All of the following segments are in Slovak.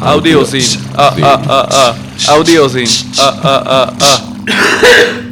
Audiozin. A, a, a, a. Audiozin. A, a, a, a.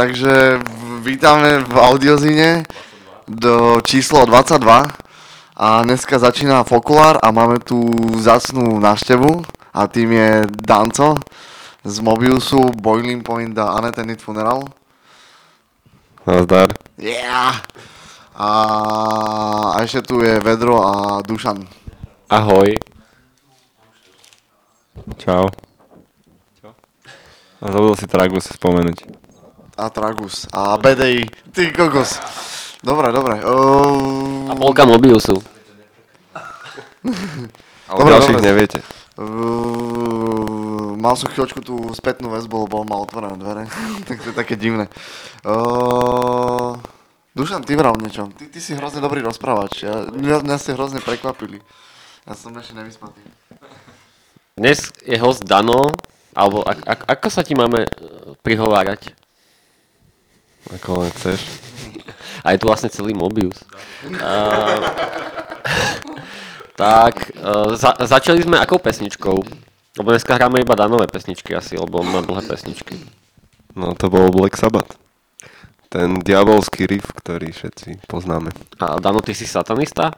takže vítame v audiozine do číslo 22 a dneska začína Fokulár a máme tu zácnú návštevu a tým je Danco z Mobiusu, Boiling Point a Unattended Funeral. Nazdar. Yeah! A, a ešte tu je Vedro a Dušan. Ahoj. Čau. Čo? A zabudol si Tragus spomenúť. A Tragus. A BDI. Ty kokos. Dobre, dobre. O... A polka Mobiusu. Ale Dobre, ďalších dobre. neviete. Uh, mal som chvíľočku tú spätnú väzbu, lebo on mal otvorené dvere. tak to je také divné. Uh, Dušan, ty vral niečo. Ty, ty si hrozne dobrý rozprávač. Ja, mňa, mňa ste hrozne prekvapili. Ja som ešte nevyspatý. Dnes je host Dano, alebo ak, ak, ako sa ti máme e, prihovárať? Ako len chceš. A je tu vlastne celý Mobius. Uh, tak, uh, za, začali sme akou pesničkou? Lebo dneska hráme iba Danové pesničky asi, lebo on má dlhé pesničky. No to bol Black Sabbath. Ten diabolský riff, ktorý všetci poznáme. A Dano, ty si satanista?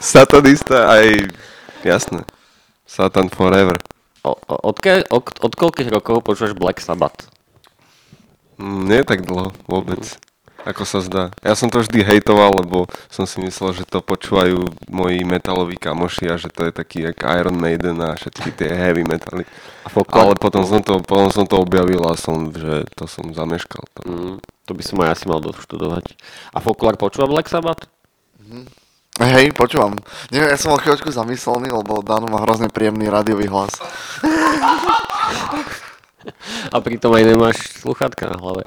Satanista aj... Jasné. Satan forever. O, od, od, od koľkých rokov počúvaš Black Sabbath? Mm, nie tak dlho vôbec. Ako sa zdá. Ja som to vždy hejtoval, lebo som si myslel, že to počúvajú moji metaloví kamoši a že to je taký jak Iron Maiden a všetky tie heavy metaly. A folklór? Ale potom som, to, potom som to objavil a som, že to som zameškal. To. Mm, to by som aj asi mal doštudovať. A folklór počúva Black Sabbath? Hej, počúvam. Nie, ja som bol chvíľočku zamyslený, lebo Dano má hrozne príjemný rádiový hlas. A pritom aj nemáš sluchátka na hlave.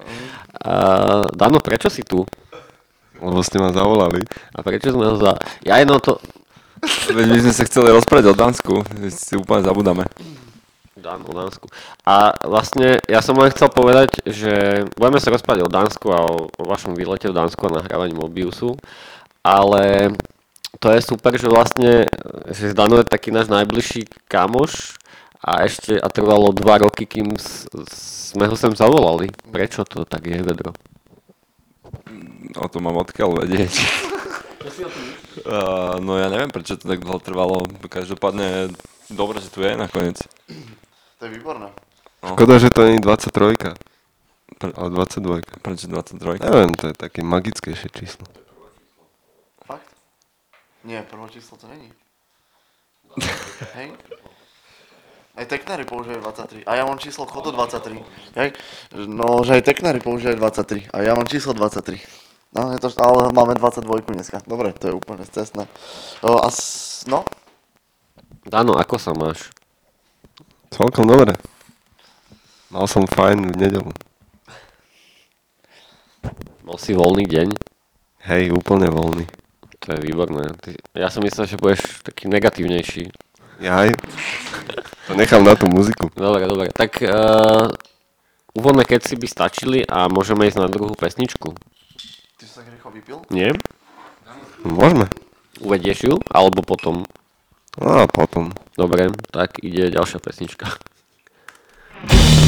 Uh, Dano, prečo si tu? Lebo ste ma zavolali. A prečo sme ho za... Ja jedno to... Veď my sme sa chceli rozprávať o Dánsku, si úplne zabudáme. Dán, o Dánsku. A vlastne ja som len chcel povedať, že budeme sa rozprávať o Dánsku a o, o vašom výlete v Dánsku a nahrávaní Mobiusu, ale to je super, že vlastne, že Dano je taký náš najbližší kamoš a ešte a trvalo dva roky, kým s, sme ho sem zavolali. Prečo to tak je, Vedro? O tom mám odkiaľ vedieť. Uh, no ja neviem, prečo to tak dlho trvalo. Každopádne dobre, že tu je nakoniec. To je výborné. Škoda, že to nie je 23, ale 22. Prečo 23? Neviem, to je také magickejšie číslo. Fakt? Nie, prvé číslo to není. Hej? Aj Teknary používajú 23. A ja mám číslo chodu 23. Hej? No, že aj Teknary používajú 23. A ja mám číslo 23. No, je to, ale máme 22 dneska. Dobre, to je úplne cestné. O, a s, no, Dano, ako sa máš? Celkom dobre. Mal som fajn v nedelu. Bol si voľný deň? Hej, úplne voľný. To je výborné. Ty, ja som myslel, že budeš taký negatívnejší. Jaj. To nechám na tú muziku. Dobre, dobre. Tak uh, úvodné keci by stačili a môžeme ísť na druhú pesničku. ty si tak rýchlo vypil? Nie? Môžeme. Uvedieš ju? Alebo potom? No a potom. Dobre, tak ide ďalšia pesnička. Nedávaj to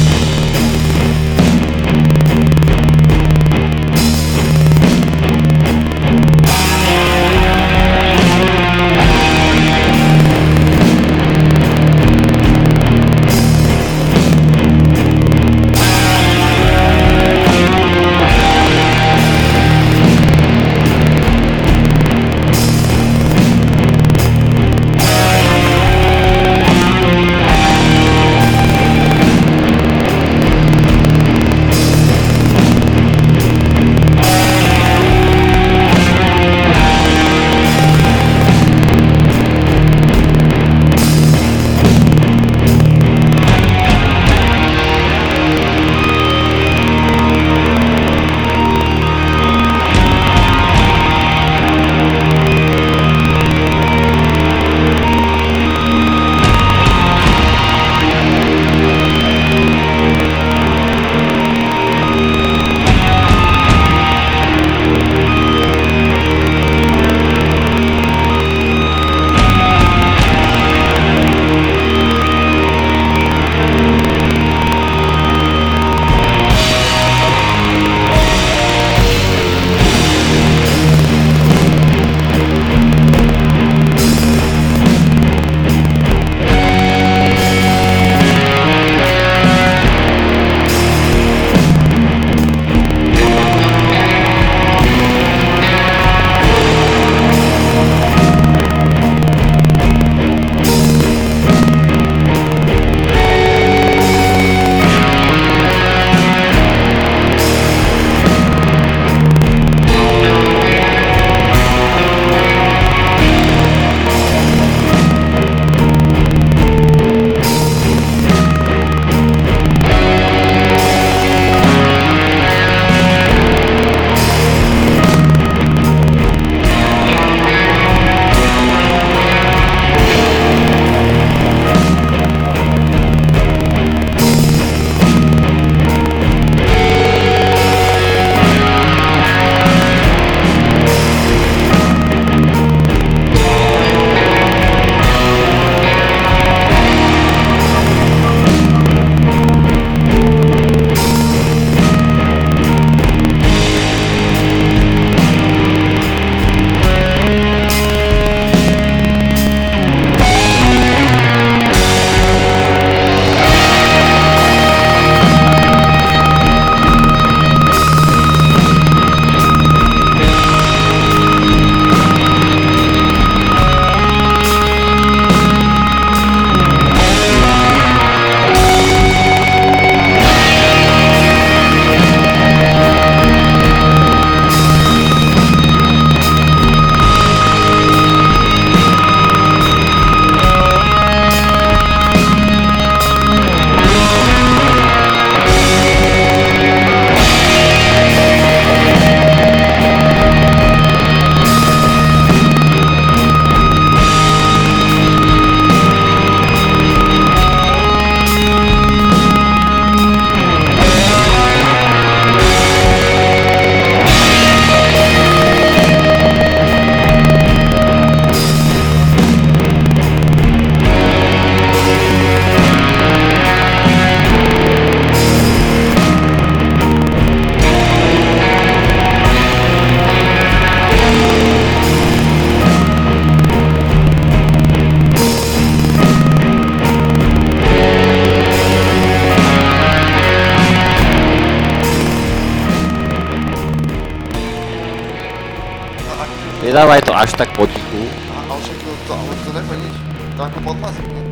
až tak potichu. A, ale však to, ale to nič. To ako podmasík, ne?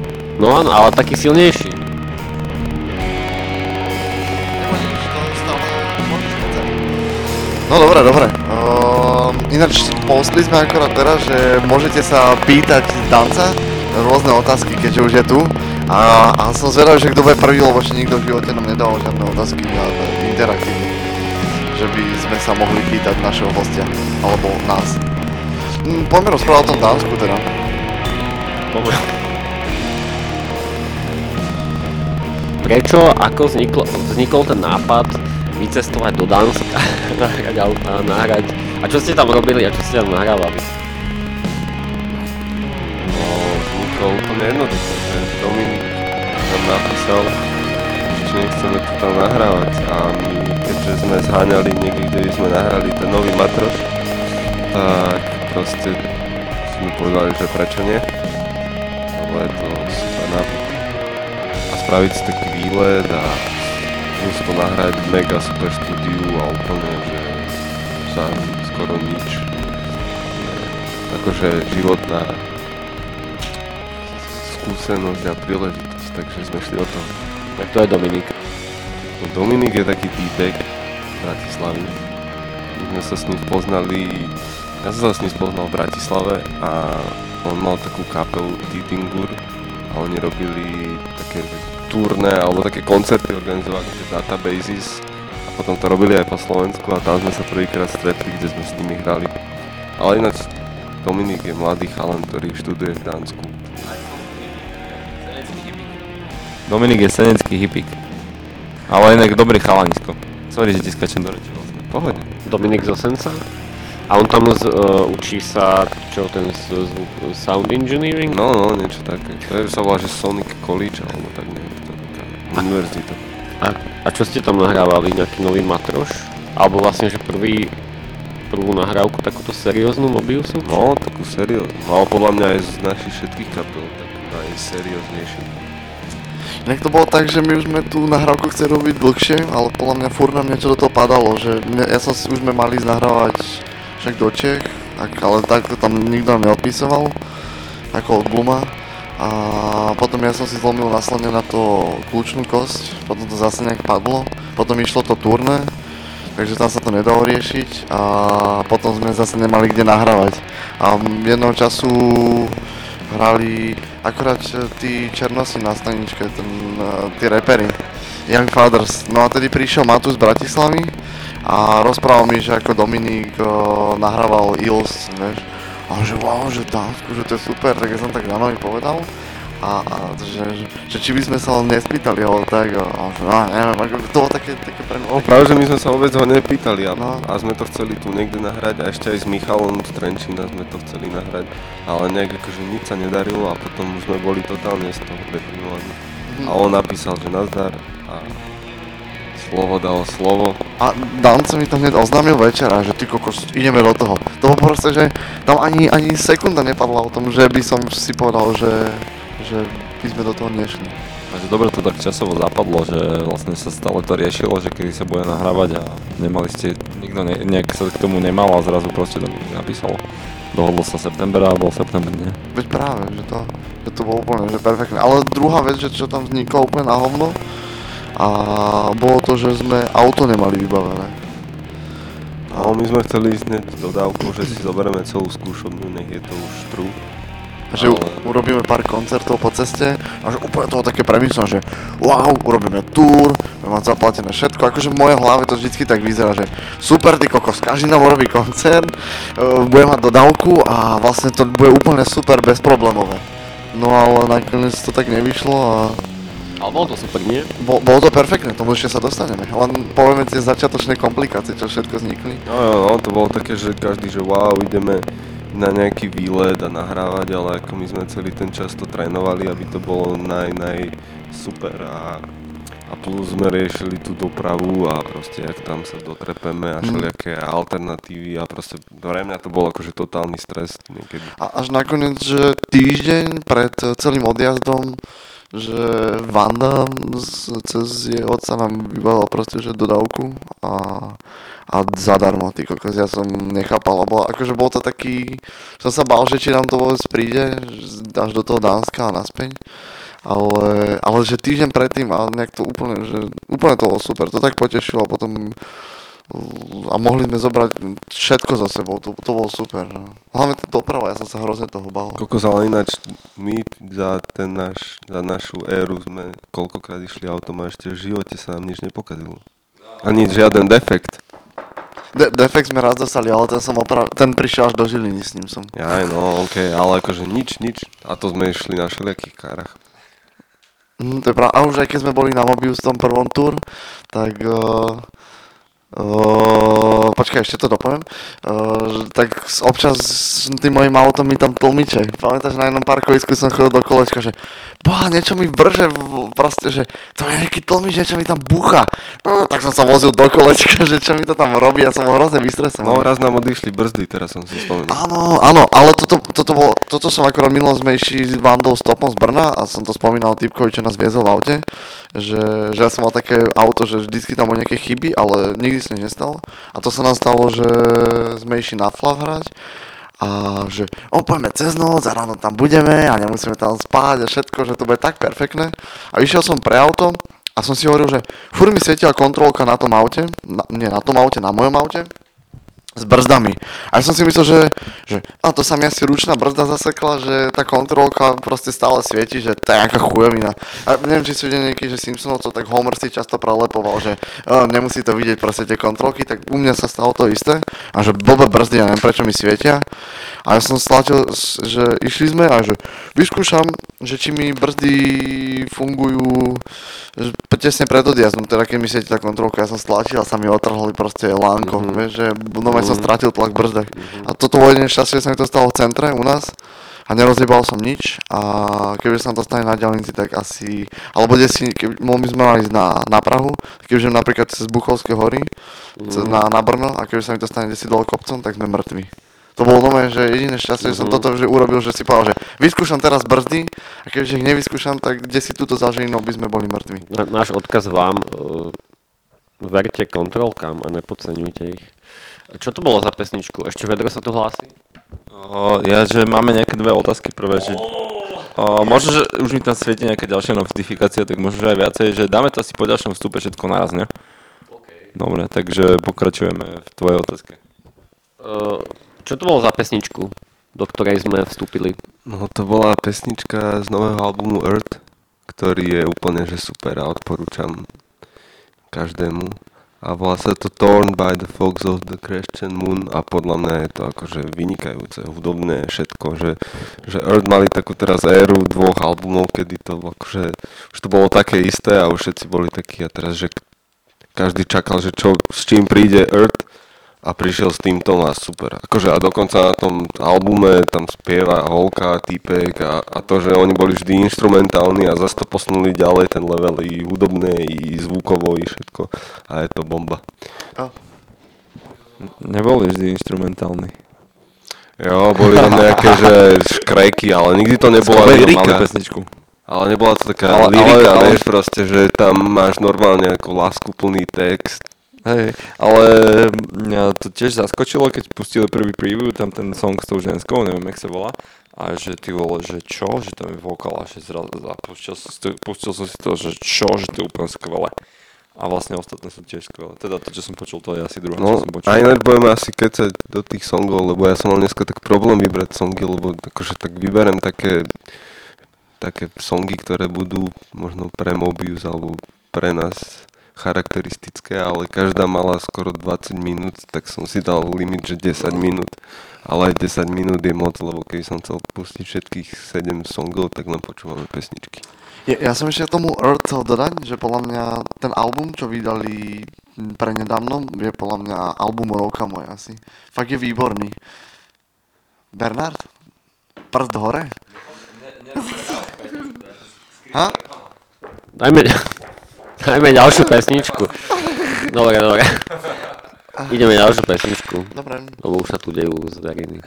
No áno, ale taký silnejší. Nič, to stále môžeš. No dobre, dobre. Uh, ináč postli sme akorát teraz, že môžete sa pýtať danca rôzne otázky, keďže už je tu. A, a som zvedavý, že kto bude prvý, lebo ešte nikto v živote nám nedal žiadne otázky a interaktívne. Že by sme sa mohli pýtať našeho hostia, alebo nás. Mm, poďme rozprávať o tom Dánsku teda. Poďme. Prečo, ako vzniklo, vznikol ten nápad vycestovať do Dánska, nahrať auta, nahrať... A čo ste tam robili a čo ste tam nahrávali? No, vznikol úplne jednoduché, že Dominik nám napísal, že nechceme to tam nahrávať a my, keďže sme zháňali niekde, kde sme nahrali ten nový matroš, tak proste sme povedali, že prečo nie, lebo je to super nápad. A spraviť si taký výlet a plus to nahrať v mega super štúdiu a úplne, že za skoro nič. Akože životná skúsenosť a príležitosť, takže sme šli o tom. Tak to je Dominik. No Dominik je taký týpek z Bratislavy. My sme sa s ním poznali, ja som sa s ním spoznal v Bratislave a on mal takú kapelu Titingur a oni robili také že turné alebo také koncerty organizovali tie databases a potom to robili aj po Slovensku a tam sme sa prvýkrát stretli, kde sme s nimi hrali. Ale ináč Dominik je mladý chalan, ktorý študuje v Dánsku. Dominik je senecký hippik. Ale inak dobrý chalanisko. Sorry, že ti skačem do reči. Pohode. Dominik z Osenca. A on tam z, uh, učí sa, čo ten z, zvuk, sound engineering? No, no, niečo také. To je, sa volá, že Sonic College, alebo tak neviem, to je taká univerzita. A, a čo ste tam nahrávali? Nejaký nový matroš? Alebo vlastne, že prvý, prvú nahrávku takúto serióznu Mobiusu? No, takú serióznu. Ale podľa mňa aj z našich všetkých kapel, tak najserióznejšiu. Inak to bolo tak, že my už sme tú nahrávku chceli robiť dlhšie, ale podľa mňa furt nám niečo do toho padalo, že mne, ja som si už sme mali nahrávať však do Čech, tak, ale tak to tam nikto nám neodpisoval, ako od Bluma. A potom ja som si zlomil následne na to kľúčnú kosť, potom to zase nejak padlo, potom išlo to turné, takže tam sa to nedalo riešiť a potom sme zase nemali kde nahrávať. A jedného času hrali akorát e, tí černosi na staničke, ten, uh, tí repery, Young Fathers. No a tedy prišiel Matus z Bratislavy a rozprával mi, že ako Dominik uh, nahrával Ills, vieš. A že wow, že Dánsku, že to je super, tak ja som tak na nohy povedal. A, a že, že, že, či by sme sa len nespýtali, alebo tak, a, a že, no, neviem, ako, to bolo také, také pre mňa. No práve, že my sme sa vôbec ho nepýtali a, No. a sme to chceli tu niekde nahrať a ešte aj s Michalom z Trenčína sme to chceli nahrať, ale nejak akože nič sa nedarilo a potom už sme boli totálne z toho deprimovaní. A on napísal, že nazdar a slovo dalo slovo. A Danco mi to hneď oznámil večera, že ty kokos, ideme do toho. To bolo proste, že tam ani, ani sekunda nepadla o tom, že by som si povedal, že, že by sme do toho nešli. Takže dobre to tak časovo zapadlo, že vlastne sa stále to riešilo, že kedy sa bude nahrávať a nemali ste, nikto ne, nejak sa k tomu nemal a zrazu proste to napísal. Dohodlo sa september a bol september, nie? Veď práve, že to, že to bolo úplne že perfektné. Ale druhá vec, že čo tam vzniklo úplne na hovno, a bolo to, že sme auto nemali vybavené. A my sme chceli ísť hneď dodávkou, že si zoberieme celú skúšobňu, nech je to už true. A že Ale- urobíme pár koncertov po ceste a že úplne toho také premyslím, že wow, urobíme tour, budeme mať zaplatené všetko. Akože v mojej hlave to vždycky tak vyzerá, že super, ty kokos, každý nám urobí koncert, uh, bude mať dodávku a vlastne to bude úplne super, bezproblémové. No ale nakoniec to tak nevyšlo a Ale bolo to super, nie? bol, bolo to perfektné, tomu ešte sa dostaneme. Len povieme tie začiatočné komplikácie, čo všetko vznikli. No jo, no, to bolo také, že každý, že wow, ideme na nejaký výlet a nahrávať, ale ako my sme celý ten čas to trénovali, aby to bolo naj, naj super a, a plus sme riešili tú dopravu a proste jak tam sa dotrepeme a všelijaké alternatívy a proste pre mňa to bol akože totálny stres niekedy. A až nakoniec, že týždeň pred celým odjazdom, že Vanda cez jej otca nám vybavila proste, že dodávku a, a zadarmo, ty kokos, ja som nechápal, lebo akože bol to taký, som sa bál, že či nám to vôbec príde, až do toho Dánska a naspäť, ale, ale že týždeň predtým a nejak to úplne, že úplne to bolo super, to tak potešilo potom a mohli sme zobrať všetko za sebou, to, to bolo super. No. Hlavne tá doprava, ja som sa hrozne toho bal. Kokos, ale ináč my za, ten náš, za našu éru sme koľkokrát išli autom a ešte v živote sa nám nič nepokazilo. Ani žiaden defekt. De- defekt sme raz dostali, ale ten som opra- ten prišiel až do Žiliny s ním som. Aj no, ok, ale akože nič, nič. A to sme išli na všelijakých kárach. Mm, to je pravda. A už aj keď sme boli na Mobius v tom prvom túr, tak uh, Uh, počkaj, ešte to dopoviem. Uh, tak občas s tým mojim autom mi tam tlmiče. Pamätáš, na jednom parkovisku som chodil do kolečka, že boha, niečo mi vrže, v- proste, že to je nejaký tlmič, niečo mi tam bucha. No, tak som sa vozil do kolečka, že čo mi to tam robí, ja som bol hrozne No vystresovaný. raz nám odišli brzdy, teraz som si spomenul. Áno, áno, ale toto, toto, bolo, toto som akorát minulo išli s Vandou stopom z Brna a som to spomínal typkovi, čo nás viezol v aute, že, že ja som mal také auto, že vždycky tam boli nejaké chyby, ale nikdy nič nestalo. A to sa nám stalo, že sme išli na flav hrať a že o, poďme cez noc a ráno tam budeme a nemusíme tam spať a všetko, že to bude tak perfektné. A išiel som pre auto a som si hovoril, že furt mi svietila kontrolka na tom aute, na, nie na tom aute, na mojom aute, s brzdami. A ja som si myslel, že, že a to sa mi asi ručná brzda zasekla, že tá kontrolka proste stále svieti, že to je nejaká chujovina. A neviem, či si videl že Simpsonovcov, tak Homer si často prelepoval, že uh, nemusí to vidieť proste tie kontrolky, tak u mňa sa stalo to isté. A že blbé brzdy, ja neviem prečo mi svietia. A ja som stlačil, že išli sme a že vyskúšam, že či mi brzdy fungujú tesne pred odjazdom, teda keď mi svieti tá kontrolka, ja som stlačil a sa mi otrhli proste lánko, mm-hmm. vieš, že normálne som stratil tlak v brzdách. Mm-hmm. A toto jedine šťastie, sa mi to stalo v centre u nás a nerozjebal som nič a keby sa to stane na diálnici, tak asi, alebo kde si, keby, by sme mali ísť na, na Prahu, kebyže napríklad cez Buchovské hory, mm-hmm. na, na Brno a keby sa mi to stane kde si dole kopcom, tak sme mŕtvi. To bolo nové, že jediné šťastie, že som toto že urobil, že si povedal, že vyskúšam teraz brzdy a keďže ich nevyskúšam, tak kde si túto za ženinou by sme boli mŕtvi. Náš odkaz vám, uh, verte kontrolkám a nepodceňujte ich. Čo to bolo za pesničku? Ešte Vedro sa tu hlási? O, ja, že máme nejaké dve otázky. Prvé, že o, možno, že už mi tam svieti nejaká ďalšia notifikácia, tak možno, že aj viacej, že dáme to asi po ďalšom vstupe všetko naraz, ne? Dobre, takže pokračujeme v tvojej otázke. Uh, čo to bolo za pesničku, do ktorej sme vstúpili? No to bola pesnička z nového albumu Earth, ktorý je úplne že super a odporúčam každému. A volá sa to Torn by the Fogs of the Christian Moon a podľa mňa je to akože vynikajúce, hudobné všetko, že, že Earth mali takú teraz éru dvoch albumov, kedy to akože, už to bolo také isté a už všetci boli takí a teraz, že každý čakal, že čo, s čím príde Earth a prišiel s týmto a super. Akože a dokonca na tom albume tam spieva holka, týpek a, a to, že oni boli vždy instrumentálni a zase to posunuli ďalej ten level i hudobné, i zvukovo, i všetko a je to bomba. Neboli vždy instrumentálni. Jo, boli tam nejaké, že škrejky, ale nikdy to nebola lyrika. pesničku. Ale nebola to taká Ale- ale- lyrika, ale- vieš proste, že tam máš normálne ako láskuplný text. Hej, ale mňa to tiež zaskočilo, keď pustili prvý preview, tam ten song s tou ženskou, neviem, jak sa volá, a že ty vole, že čo, že tam je vokál a že zrazu pustil, pustil som si to, že čo, že to je úplne skvelé. A vlastne ostatné sú tiež skvelé. Teda to, čo som počul, to je asi druhá, No, čo som počul. a budeme asi kecať do tých songov, lebo ja som mal dneska tak problém vybrať songy, lebo akože tak vyberem také, také songy, ktoré budú možno pre Mobius alebo pre nás charakteristické, ale každá mala skoro 20 minút, tak som si dal limit, že 10 minút. Ale aj 10 minút je moc, lebo keby som chcel pustiť všetkých 7 songov, tak len počúvame pesničky. Ja, ja som ešte k tomu Earth chcel dodať, že podľa mňa ten album, čo vydali m, prednedávnom, je podľa mňa album roka môj asi. Fakt je výborný. Bernard? Prst hore? Ha? Dajme, dajme ďalšiu pesničku. Dobre, dobre. Ideme ďalšiu pesničku, Dobre. lebo už sa tu dejú zveriny.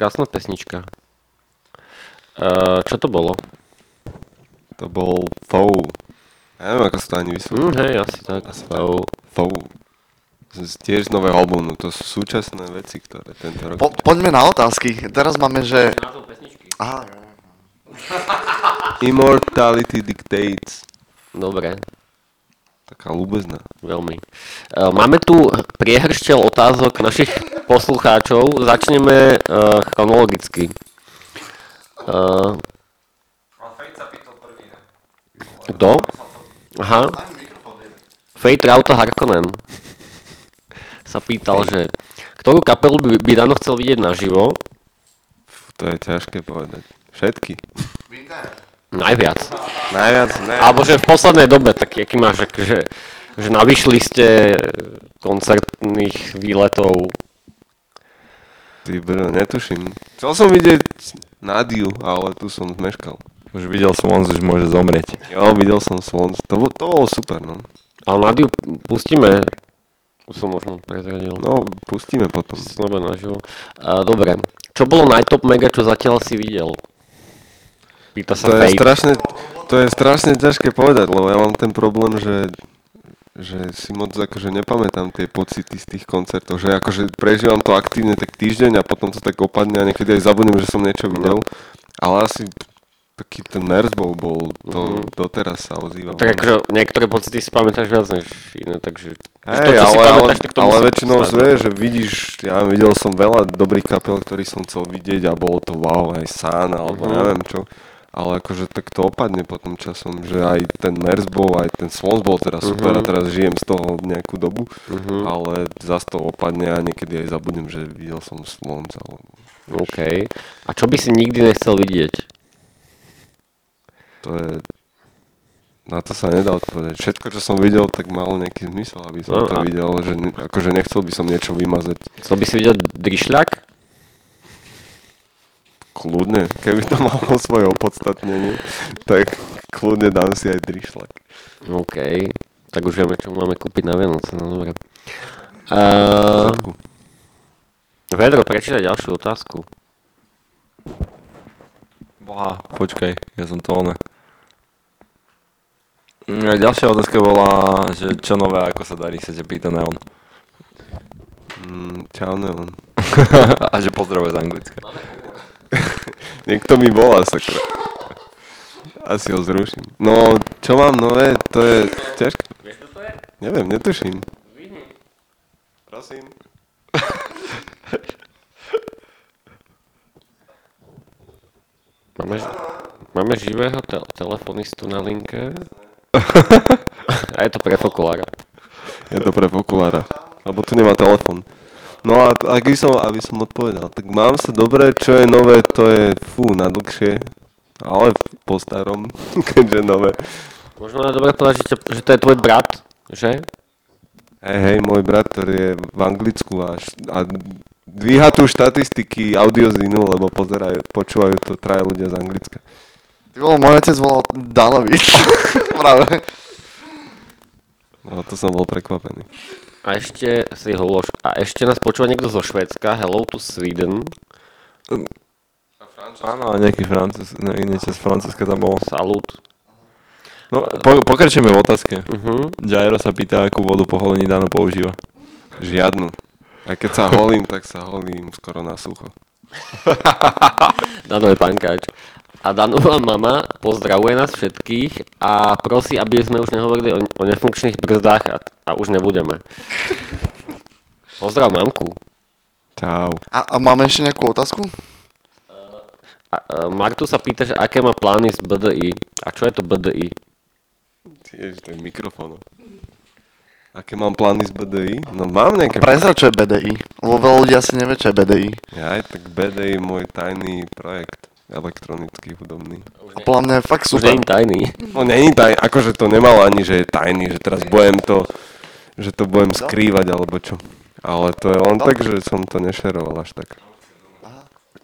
Krásna pesnička. Uh, čo to bolo? To bol Foe. Ja neviem, ako sa to ani vysvetľuje. Hm, hej, asi tak. Asi. Foe. Z, tiež z nového albumu. To sú súčasné veci, ktoré tento rok... Po, poďme na otázky. Teraz máme, že... Názov pesničky. Aha. Immortality Dictates. Dobre, Taká ľúbezná. veľmi. Uh, máme tu priehršťel otázok našich poslucháčov. Začneme uh, chronologicky. Uh, kto? Aha. Fate Rauta Harkonnen sa pýtal, že ktorú kapelu by, by Dano chcel vidieť naživo? Fú, to je ťažké povedať. Všetky. Najviac. Najviac, ne. Alebo že v poslednej dobe, taký, aký máš, že, že na vyšliste koncertných výletov. Ty bro, netuším. Chcel som vidieť Nadiu, ale tu som zmeškal. Už videl som, on už môže zomrieť. Jo, videl som Swans. To, bol- to bolo super, no. Ale Nadiu pustíme, už som možno prezradil. No, pustíme potom. Snebe naživo. Dobre, čo bolo najtop mega, čo zatiaľ si videl? Pýta sa To je strašne, to je strašne ťažké povedať, lebo ja mám ten problém, že že si moc akože nepamätám tie pocity z tých koncertov, že akože prežívam to aktívne tak týždeň a potom to tak opadne a niekedy aj zabudnem, že som niečo videl, ale asi taký ten Merzbow bol, to doteraz sa ozýva. Tak akože niektoré pocity si pamätáš viac než iné, takže... Hej, to, čo si ale, ale, pamätáš, tak to ale väčšinou vie, že vidíš, ja videl som veľa dobrých kapel, ktorý som chcel vidieť a bolo to wow, aj San, alebo Mhm. neviem čo. Ale akože tak to opadne potom časom, že aj ten Mers bol, aj ten Swans bol teraz super Mhm. a teraz žijem z toho nejakú dobu, ale zase to opadne a niekedy aj zabudnem, že videl som Swans. Ale... OK. A čo by si nikdy nechcel vidieť? To je... Na to sa nedá odpovedať. Všetko, čo som videl, tak malo nejaký zmysel, aby som No to a- videl, že akože nechcel by som niečo vymazať. Chcel by si vidieť Drišľak? Kľudne, keby to malo svoje opodstatnenie, tak kľudne dám si aj drišlak. OK. Tak už vieme, čo máme kúpiť na Vianoce, no dobre. Uh, Vedro, prečítaj ďalšiu otázku. Boha, počkaj, ja som to one. Mm, a Ďalšia otázka bola, že čo nové, ako sa darí, sa ťa pýta Neon. Mm, čau, Neon. a že pozdravuje z Anglicka. Niekto mi volá, sakra. Asi ho zruším. No, čo mám nové, to je ťažké. Vieš, to je? Neviem, netuším. Prosím. Máme, máme živého te- telefonistu na linke. A je to pre Fokulára. Je to pre Fokulára. Lebo tu nemá telefon. No a ak by som, aby som odpovedal, tak mám sa dobre, čo je nové, to je fú, na dlhšie. Ale po starom, keďže nové. Možno je dobre povedať, že, že to je tvoj brat, že? Hej, hej, môj brat, ktorý je v Anglicku a, a dvíha tu štatistiky audiozinu, lebo pozerajú, počúvajú to traja ľudia z Anglicka. Ty bol, môj otec volal Danovič. Práve. No to som bol prekvapený. A ešte si hovoríš, a ešte nás počúva niekto zo Švédska, hello to Sweden, Áno, a nejaký francúz, ne, niečo z Francúzska tam bolo. salut. No, po, pokračujeme v otázke. Uh-huh. Jairo sa pýta, akú vodu po holení Dano používa. Žiadnu. Aj keď sa holím, tak sa holím skoro na sucho. Dano je pankáč. A Danová mama pozdravuje nás všetkých a prosí, aby sme už nehovorili o, o nefunkčných brzdách a, a už nebudeme. Pozdrav mamku. Čau. A, a máme ešte nejakú otázku? A, a Martu sa pýta, že aké má plány z BDI. A čo je to BDI? Tiež je mikrofón. Aké mám plány z BDI? No mám nejaké... Prezrad, čo je BDI. Lebo veľa ľudí asi nevie, čo je BDI. Ja aj tak BDI je môj tajný projekt. Elektronický, hudobný. A podľa mňa je fakt Už super. nie je tajný. No není taj, akože to nemalo ani, že je tajný, že teraz budem to, že to budem skrývať alebo čo. Ale to je len tak, že som to nešeroval až tak.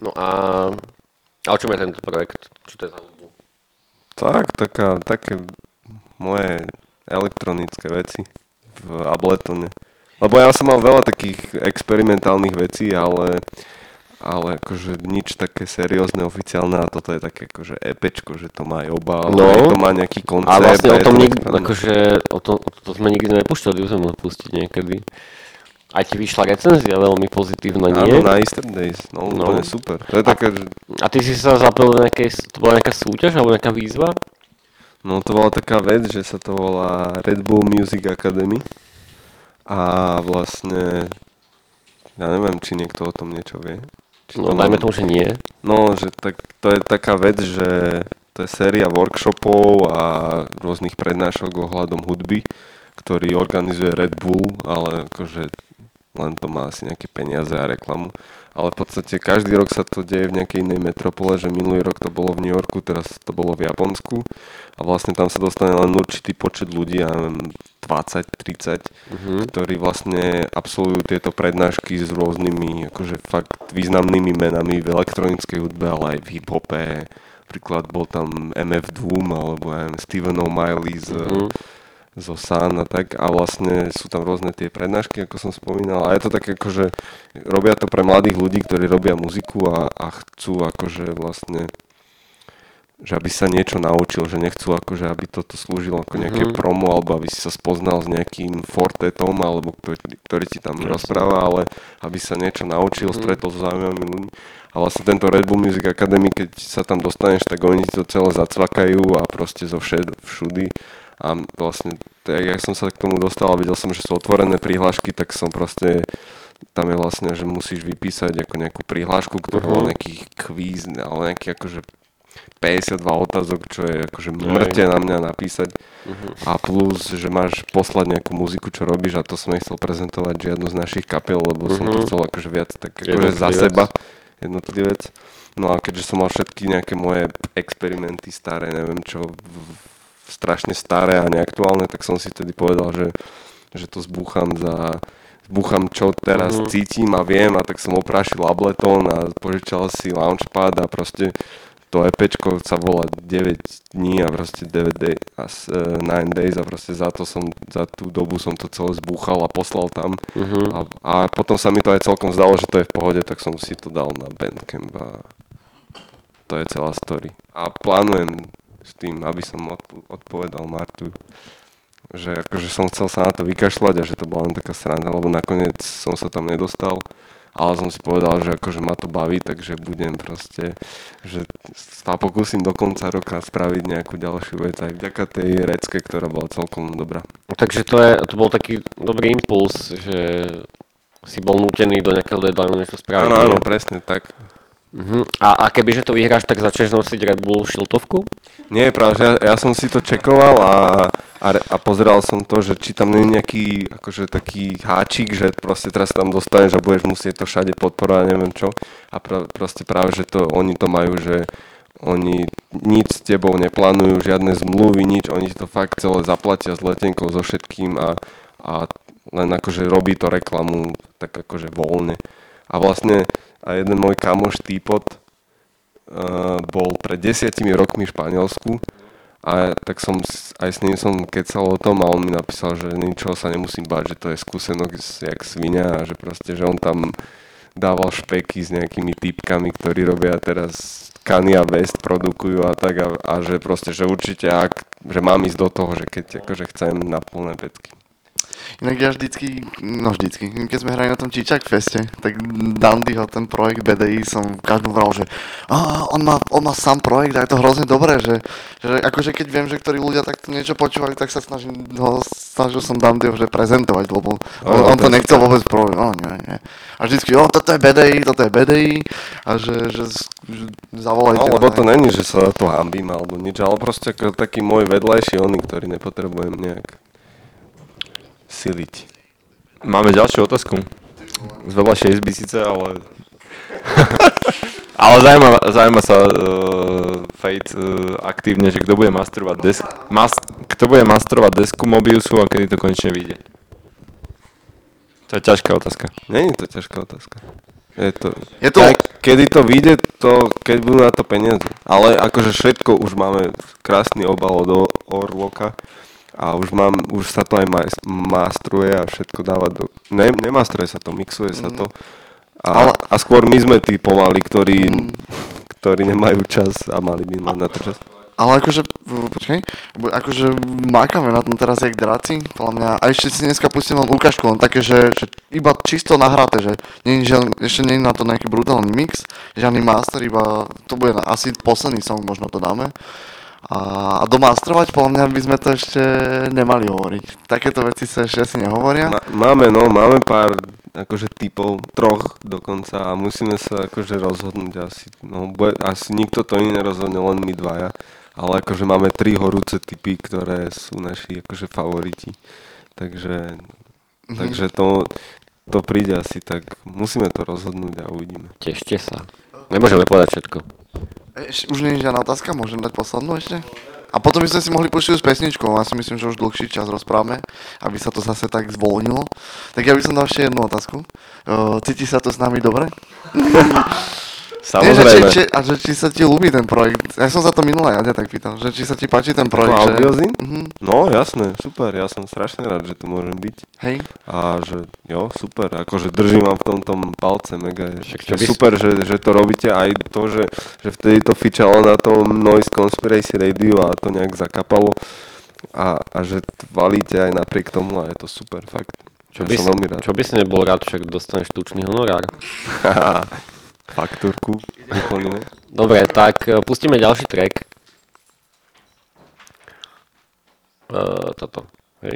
No a... A o čom je tento projekt? Čo to je za hudbu? Tak, taká, také moje elektronické veci v Abletone. Lebo ja som mal veľa takých experimentálnych vecí, ale, ale akože nič také seriózne, oficiálne a toto je také akože EPčko, že to má aj obal, No. aj to má nejaký koncept. A vlastne o tom to nikdy, akože, o tom, to sme nikdy nepúšťali, už sme pustiť niekedy. Aj ti vyšla recenzia veľmi pozitívna, nie? Áno, na Easter Days, no, No. úplne super. To je také, že A ty si sa zapojil do nejakej, to bola nejaká súťaž alebo nejaká výzva? No to bola taká vec, že sa to volá Red Bull Music Academy a vlastne ja neviem, či niekto o tom niečo vie. Či No to dajme mám- tomu, že nie. No, že tak, to je taká vec, že to je séria workshopov a rôznych prednášok ohľadom hudby, ktorý organizuje Red Bull, ale akože len to má asi nejaké peniaze a reklamu. Ale v podstate každý rok sa to deje v nejakej inej metropole, že minulý rok to bolo v New Yorku, teraz to bolo v Japonsku. A vlastne tam sa dostane len určitý počet ľudí, ja neviem, 20-30, ktorí vlastne absolvujú tieto prednášky s rôznymi akože fakt významnými menami v elektronickej hudbe, ale aj v hip-hope. Napríklad bol tam MF Doom alebo ja neviem, Steven O'Malley z, zo Sun a tak a vlastne sú tam rôzne tie prednášky, ako som spomínal a je to také akože robia to pre mladých ľudí, ktorí robia muziku a, a chcú akože vlastne že aby sa niečo naučil, že nechcú akože, aby toto slúžilo ako nejaké Mhm. promo, alebo aby si sa spoznal s nejakým fortetom, alebo ktorý, ktorý ti tam rozpráva, ale aby sa niečo naučil, Mhm. stretol s zaujímavými ľuďmi. A vlastne tento Red Bull Music Academy, keď sa tam dostaneš, tak oni ti to celé zacvakajú a proste zo všed, všudy. A vlastne, tak jak som sa k tomu dostal a videl som, že sú otvorené prihlášky, tak som proste tam je vlastne, že musíš vypísať ako nejakú prihlášku, ktorá Mhm. uh nejaký kvíz, ale nejaký akože 52 otázok, čo je akože mŕte na mňa napísať. A plus, že máš poslať nejakú muziku, čo robíš a to som nechcel prezentovať žiadnu z našich kapel, lebo som to chcel akože viac tak akože za seba, jednotlivec. No a keďže som mal všetky nejaké moje experimenty staré, neviem čo, v- strašne staré a neaktuálne, tak som si tedy povedal, že, že to zbúcham za zbúcham, čo teraz Mhm. cítim a viem a tak som oprášil Ableton a požičal si Launchpad a proste to EPčko sa volá 9 dní a proste 9 day, a e, 9 days a proste za to som, za tú dobu som to celé zbúchal a poslal tam Mhm. a, a potom sa mi to aj celkom zdalo, že to je v pohode, tak som si to dal na Bandcamp a to je celá story. A plánujem s tým, aby som odp- odpovedal Martu, že akože som chcel sa na to vykašľať a že to bola len taká sranda, lebo nakoniec som sa tam nedostal, ale som si povedal, že akože ma to baví, takže budem proste, že sa pokúsim do konca roka spraviť nejakú ďalšiu vec aj vďaka tej recke, ktorá bola celkom dobrá. Takže to, je, to bol taký dobrý impuls, že si bol nútený do nejakého deadlineu niečo spraviť. Áno, áno, presne tak. Mhm. A, a kebyže to vyhráš, tak začneš nosiť Red Bull šiltovku? Nie, práve, ja, ja som si to čekoval a, a, a pozeral som to, že či tam nie je nejaký akože taký háčik, že proste teraz tam dostaneš a budeš musieť to všade podporovať, neviem čo. A pra, proste práve, že to oni to majú, že oni nič s tebou neplánujú, žiadne zmluvy, nič, oni to fakt celé zaplatia s letenkou, so všetkým a, a len akože robí to reklamu tak akože voľne. A vlastne a jeden môj kamoš Týpot uh, bol pred desiatimi rokmi v Španielsku a tak som aj s ním som kecal o tom a on mi napísal, že ničoho sa nemusím báť, že to je skúsenok jak svinia a že proste, že on tam dával špeky s nejakými typkami, ktorí robia teraz Kanye West produkujú a tak a, a že proste, že určite ak, že mám ísť do toho, že keď akože chcem na plné pecky. Inak ja vždycky, no vždycky, keď sme hrali na tom Čičak feste, tak Dandyho, ten projekt BDI som každému vral, že "Á, on, má, on má sám projekt a je to hrozne dobré, že, že akože keď viem, že ktorí ľudia takto niečo počúvajú, tak sa snažím ho, snažil som Dandyho že prezentovať, lebo on, Áno, on to nechcel vôbec problém, no nie, nie. A vždycky, o, toto je BDI, toto je BDI a že, že, že zavolajte No, lebo to není, že sa to hambím alebo nič, ale proste taký môj vedľajší oný, ktorý nepotrebujem nejak siliť. Máme ďalšiu otázku. Z vedľajšej izby síce, ale... ale zaujíma, zaujíma sa uh, Fate uh, aktívne, že kto bude masterovať desk, mas, kto bude masterovať desku Mobiusu a kedy to konečne vyjde. To je ťažká otázka. Není to ťažká otázka. Je to, Je to- Tak, kedy to vyjde, to, keď budú na to peniaze. Ale akože všetko už máme krásny obal od Orloka a už mám, už sa to aj mas- mastruje a všetko dáva do... Ne, nemastruje sa to, mixuje sa to A, a skôr my sme tí pomaly, ktorí, ktorí nemajú čas a mali by mať na to čas. Ale akože, počkaj, akože mákame na tom teraz jak draci, podľa mňa, a ešte si dneska pustím len ukážku, len také, že, že iba čisto nahraté, že, nie, že ešte nie je na to nejaký brutálny mix, žiadny master, iba to bude asi posledný song, možno to dáme. A, a domasterovať, podľa mňa by sme to ešte nemali hovoriť. Takéto veci sa ešte asi nehovoria. Ma, máme, no, máme pár akože typov, troch dokonca a musíme sa akože rozhodnúť asi, no, bude, asi nikto to iný nerozhodne, len my dvaja. Ale akože máme tri horúce typy, ktoré sú naši akože favoriti. Takže, Mhm. takže to, to príde asi tak, musíme to rozhodnúť a uvidíme. Tešte sa. Nemôžeme povedať všetko. Eš, už nie je žiadna otázka, môžem dať poslednú ešte? A potom by sme si mohli pustiť s pesničkou, ja si myslím, že už dlhší čas rozprávame, aby sa to zase tak zvolnilo. Tak ja by som dal ešte jednu otázku. Cíti sa to s nami dobre? Nie, že Samozrejme. či, či, a že či sa ti ľúbi ten projekt. Ja som sa to minulé ja tak pýtal, že či sa ti páči ten projekt. Ako že... Audiozin? Mhm, No jasné, super, ja som strašne rád, že tu môžem byť. hej. A že jo, super, akože držím vám v tom tom palce mega. Však čo je super, že, že to robíte aj to, že, že vtedy to fičalo na tom Noise Conspiracy Radio a to nejak zakapalo. A, a že valíte aj napriek tomu a je to super, fakt. Čo ja by, som si, veľmi rád. čo by si nebol rád, však dostaneš tučný honorár. faktúrku úplnú. Dobre, tak e, pustíme ďalší track. Uh, toto. Hej.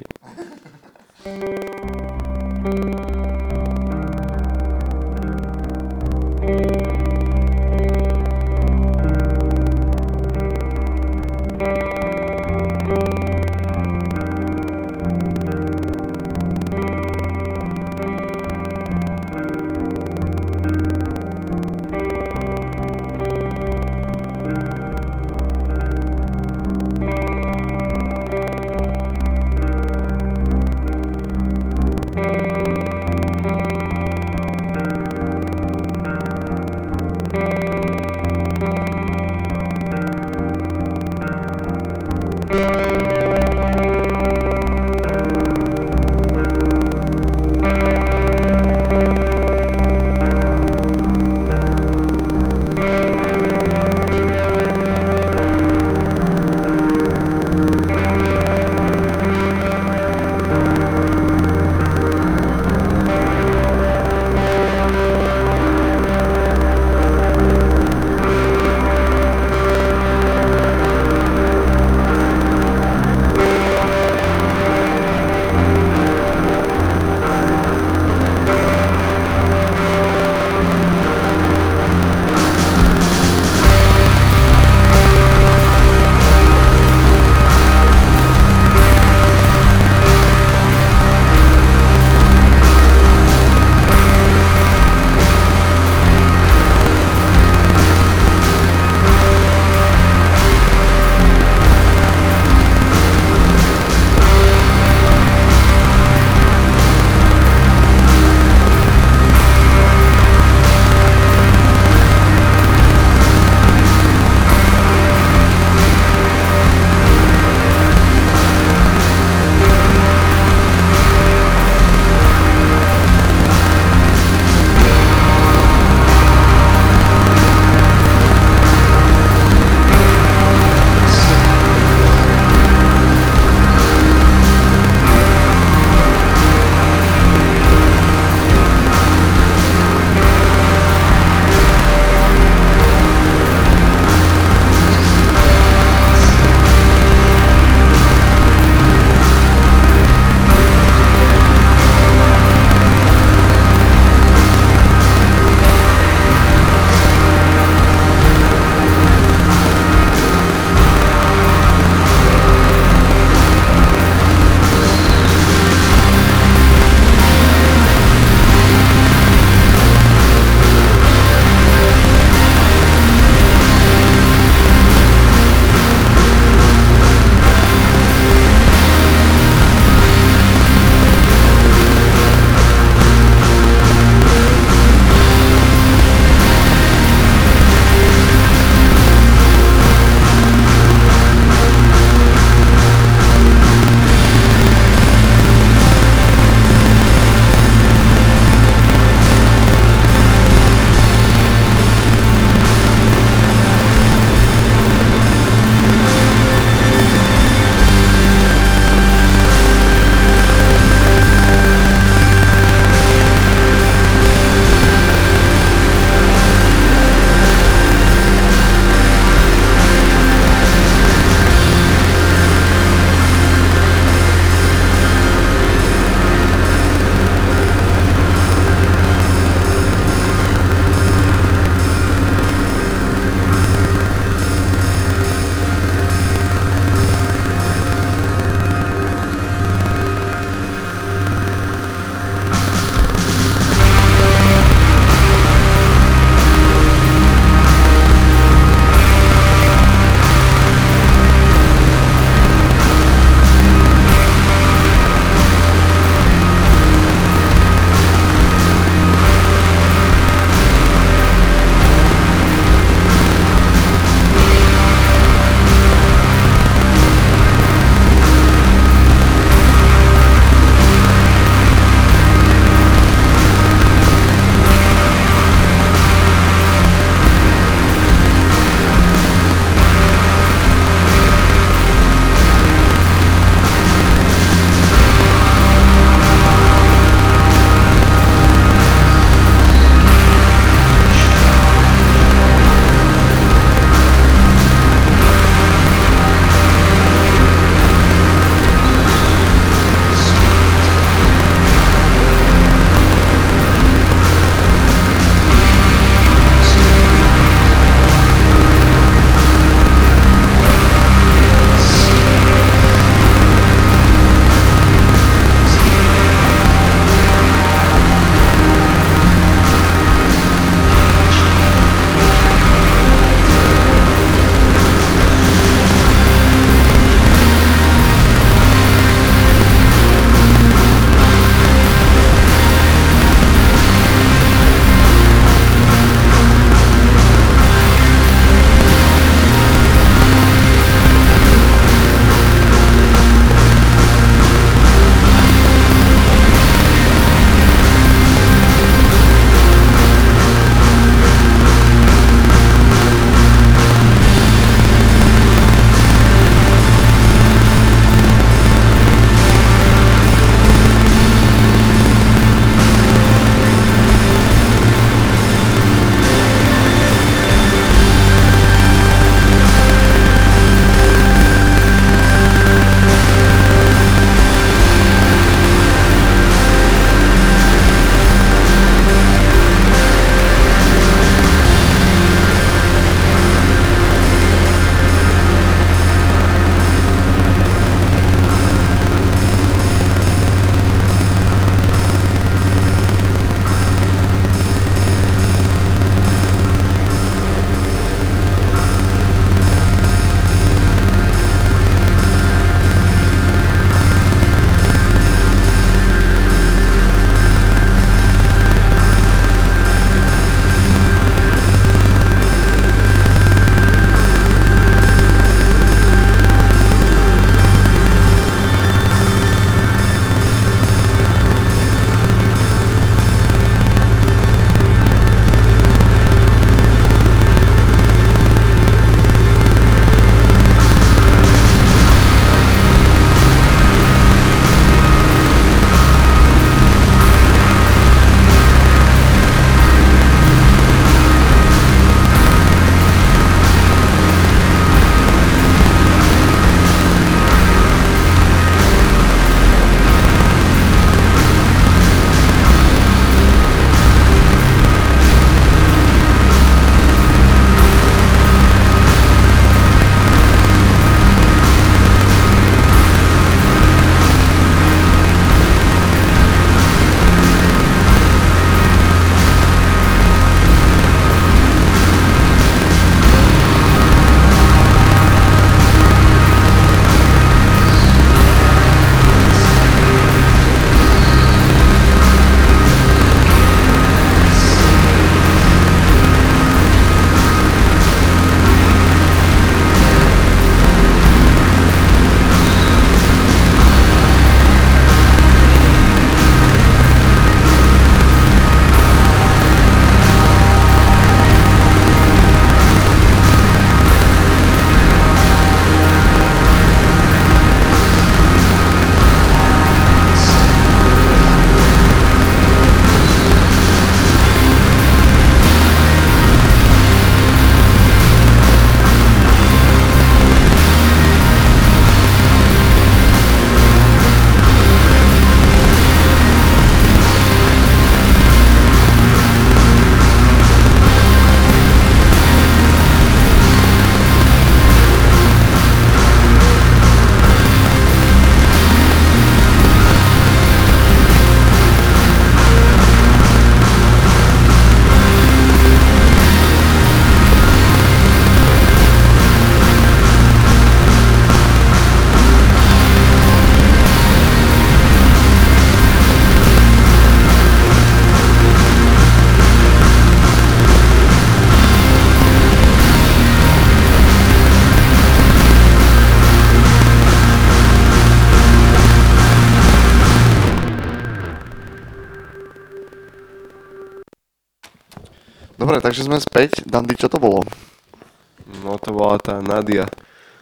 Nadia.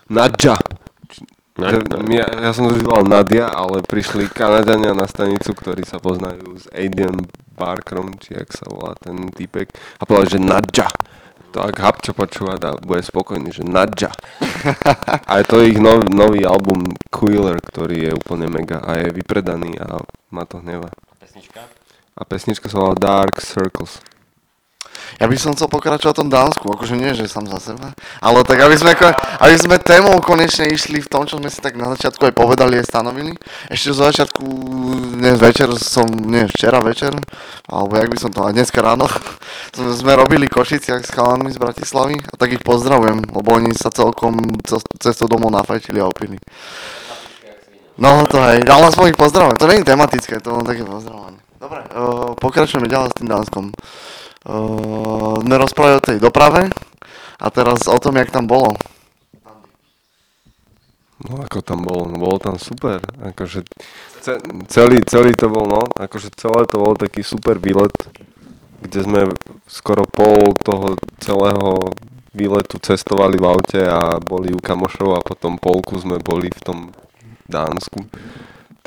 Nadja. Ja, ja som to Nadia, ale prišli Kanadania na stanicu, ktorí sa poznajú s Adrian Barkerom, či jak sa volá ten týpek, a povedali, že Nadja. To ak Habčo počúva, dá, bude spokojný, že Nadja. a je to ich nov, nový album Quiller, ktorý je úplne mega a je vypredaný a ma to hneva. Pesnička? A pesnička sa volá Dark Circles. Ja by som chcel pokračovať v tom Dánsku, akože nie, že sám za seba, ale tak aby sme, aby sme témou konečne išli v tom, čo sme si tak na začiatku aj povedali a stanovili. Ešte zo začiatku, dnes večer som, nie, včera večer, alebo jak by som to, a dneska ráno, sme- sme robili Košiciach s chalanmi z Bratislavy a tak ich pozdravujem, lebo oni sa celkom cel- cestou domov nafajčili a opili. No to hej, ale aspoň ich pozdravujem, to nie je tematické, to len také pozdravovanie. Dobre, uh, pokračujeme ďalej s tým Dánskom. Uh, sme rozprávali o tej doprave a teraz o tom, jak tam bolo. No ako tam bolo, no bolo tam super, akože ce, celý, celý to bol, no, akože celé to bol taký super výlet, kde sme skoro pol toho celého výletu cestovali v aute a boli u kamošov a potom polku sme boli v tom Dánsku.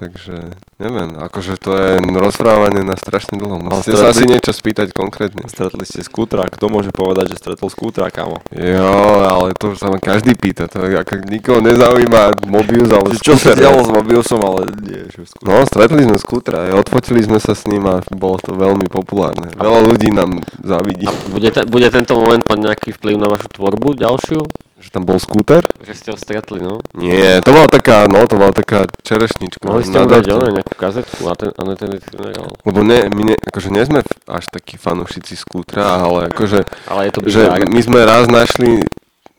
Takže neviem, akože to je rozprávanie na strašne dlho. Musíte sa asi niečo spýtať konkrétne. Stretli ste skútra, kto môže povedať, že stretol skútra, kámo? Jo, ale to sa ma každý pýta, to je, ako nikoho nezaujíma Mobius, ale Čo sa dialo s Mobiusom, ale nie, že skútra. No, stretli sme skútra, odfotili sme sa s ním a bolo to veľmi populárne. Veľa ľudí nám závidí, Bude, te, bude tento moment mať nejaký vplyv na vašu tvorbu ďalšiu? Že tam bol skúter. Že ste ho stretli, no? Nie, to bola taká, no, to bola taká čerešnička. Mohli ste na mu dať ono, nejakú kazetku a ten, a ten, ten generál. Lebo ne, my ne, akože nie sme až takí fanúšici skútra, ale akože, Ale je to že bizár. my sme raz našli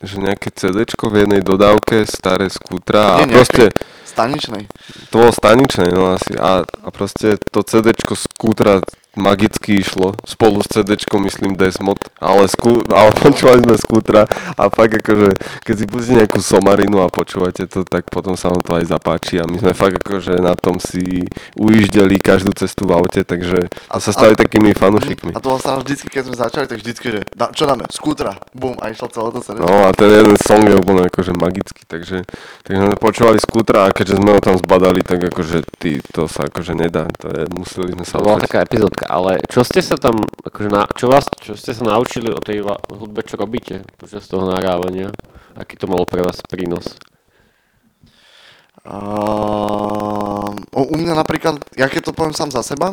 že nejaké CDčko v jednej dodávke, staré skútra a Nie nejaké. proste Staničnej. to bolo staničné, no asi. A, a proste to CDčko skútra magicky išlo, spolu s CDčkom myslím Desmod, ale, skú, ale počúvali sme skútra a fakt akože, keď si pustíte nejakú somarinu a počúvate to, tak potom sa vám to aj zapáči a my sme fakt akože na tom si ujíždeli každú cestu v aute, takže to sa stali takými fanúšikmi. A to vlastne vždycky, keď sme začali, tak vždycky, že da, čo dáme? Skútra. Bum. A išlo celé to celé. No a ten jeden song je úplne akože magický, takže, takže sme počúvali skútra a keďže sme ho tam zbadali, tak akože ty, to sa akože nedá, to je, museli sme sa To bola taká epizódka, ale čo ste sa tam, akože na, čo, vás, čo ste sa naučili o tej va- hudbe, čo robíte počas toho nahrávania? Aký to malo pre vás prínos? Uh, u mňa napríklad, ja keď to poviem sám za seba,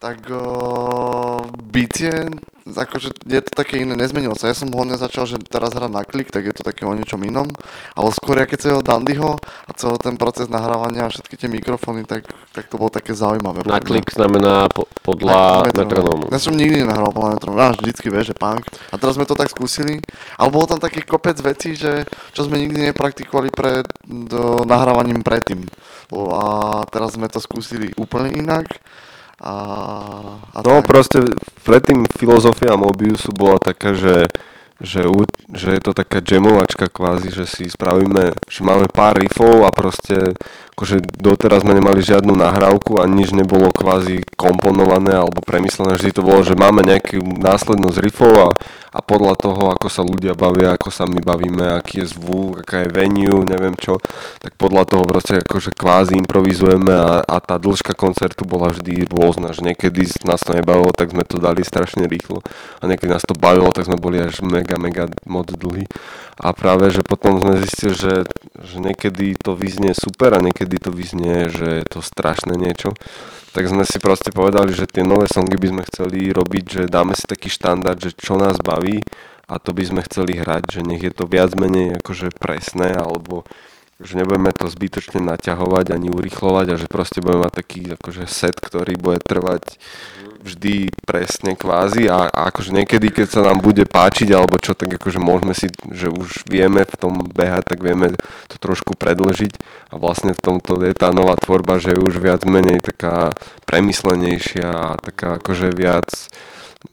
tak uh, bicie, akože je to také iné, nezmenilo sa. Ja som hodne začal, že teraz hrať na klik, tak je to také o niečom inom, ale skôr keď celého Dandyho a celý ten proces nahrávania a všetky tie mikrofóny, tak, tak to bolo také zaujímavé. Na klik znamená po, podľa metronómu. Ja som nikdy nehral podľa metronómu, ja vždycky vieš, že punk. A teraz sme to tak skúsili, ale bolo tam taký kopec vecí, že, čo sme nikdy nepraktikovali pred do, nahrávaním predtým. A teraz sme to skúsili úplne inak. A, a No tak. proste predtým filozofia Mobiusu bola taká, že, že, že je to taká jamovačka kvázi, že si spravíme, že máme pár riffov a proste akože doteraz sme nemali žiadnu nahrávku a nič nebolo kvázi komponované alebo premyslené, vždy to bolo, že máme nejakú následnosť riffov a, a podľa toho, ako sa ľudia bavia, ako sa my bavíme, aký je zvuk, aká je venue, neviem čo, tak podľa toho proste akože kvázi improvizujeme a, a tá dĺžka koncertu bola vždy rôzna, že niekedy nás to nebavilo, tak sme to dali strašne rýchlo a niekedy nás to bavilo, tak sme boli až mega, mega moc dlhý a práve, že potom sme zistili, že, že niekedy to vyznie super a niekedy to vyznie, že je to strašné niečo tak sme si proste povedali, že tie nové songy by sme chceli robiť, že dáme si taký štandard, že čo nás baví a to by sme chceli hrať, že nech je to viac menej akože presné alebo že nebudeme to zbytočne naťahovať ani urychlovať a že proste budeme mať taký akože set, ktorý bude trvať vždy presne kvázi a, a akože niekedy, keď sa nám bude páčiť alebo čo, tak akože môžeme si, že už vieme v tom behať, tak vieme to trošku predlžiť a vlastne v tomto je tá nová tvorba, že je už viac menej taká premyslenejšia a taká akože viac,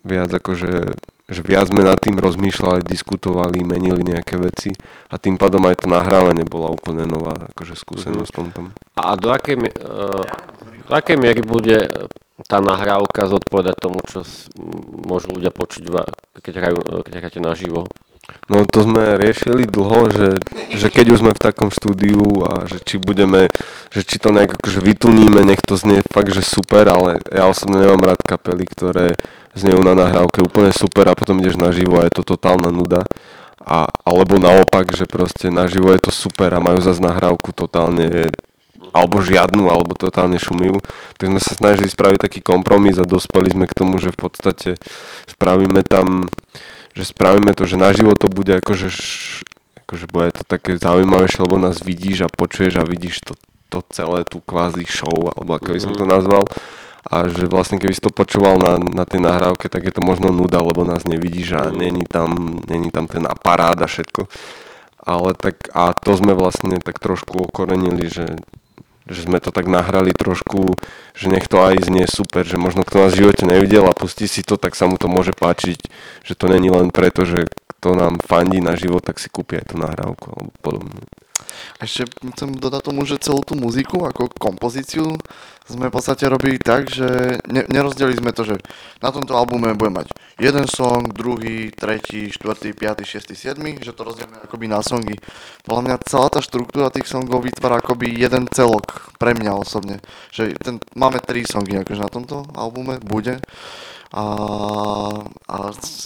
viac akože že viac sme nad tým rozmýšľali, diskutovali, menili nejaké veci a tým pádom aj to nahrávanie bola úplne nová akože skúsenosť v tomto. A do akej, eh, do akej miery bude tá nahrávka zodpoveda tomu, čo môžu ľudia počuť, keď, hrajú, keď hráte naživo. No to sme riešili dlho, že, že keď už sme v takom štúdiu a že či budeme, že či to nejak akože vytuníme, nech to znie fakt, že super, ale ja osobne nemám rád kapely, ktoré znejú na nahrávke úplne super a potom ideš naživo a je to totálna nuda. A, alebo naopak, že proste naživo je to super a majú zase nahrávku totálne alebo žiadnu, alebo totálne šumivú. Tak sme sa snažili spraviť taký kompromis a dospeli sme k tomu, že v podstate spravíme tam že spravíme to, že naživo to bude akože, akože bude to také zaujímavejšie, lebo nás vidíš a počuješ a vidíš to, to celé, tú kvázi show, alebo ako by som to nazval. A že vlastne keby si to počúval na, na tej nahrávke, tak je to možno nuda, lebo nás nevidíš a není tam, není tam ten aparát a všetko. Ale tak, a to sme vlastne tak trošku okorenili, že, že sme to tak nahrali trošku, že nech to aj znie super, že možno kto nás v živote nevidel a pustí si to, tak sa mu to môže páčiť, že to není len preto, že kto nám fandí na život, tak si kúpi aj tú nahrávku alebo podobne. Ešte chcem dodať tomu, že celú tú muziku ako kompozíciu sme v podstate robili tak, že ne, nerozdelili sme to, že na tomto albume budeme mať jeden song, druhý, tretí, štvrtý, piatý, šiestý, siedmy, že to rozdelíme akoby na songy. Podľa mňa celá tá štruktúra tých songov vytvára akoby jeden celok pre mňa osobne. Že ten, máme tri songy akože na tomto albume, bude. A, a